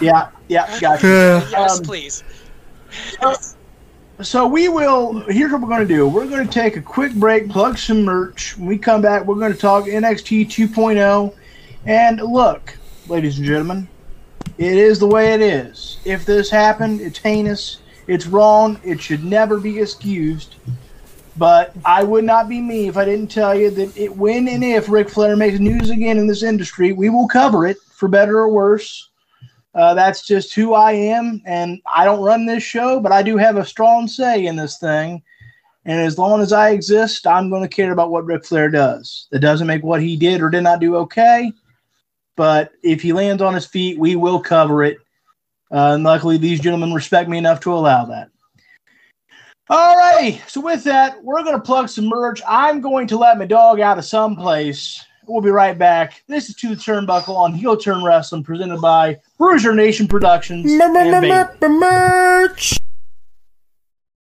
Yeah, yeah, gotcha. Yes, Um, please. So we will. Here's what we're going to do. We're going to take a quick break, plug some merch. When we come back, we're going to talk NXT 2.0. And look, ladies and gentlemen, it is the way it is. If this happened, it's heinous. It's wrong. It should never be excused. But I would not be me if I didn't tell you that it, when and if Ric Flair makes news again in this industry, we will cover it for better or worse. Uh, that's just who I am, and I don't run this show, but I do have a strong say in this thing. And as long as I exist, I'm going to care about what Ric Flair does. That doesn't make what he did or did not do okay, but if he lands on his feet, we will cover it. Uh, and luckily, these gentlemen respect me enough to allow that. All right. So with that, we're going to plug some merch. I'm going to let my dog out of someplace. We'll be right back. This is To the Turnbuckle on Heel Turn Wrestling, presented by Bruiser Nation Productions. and Merch!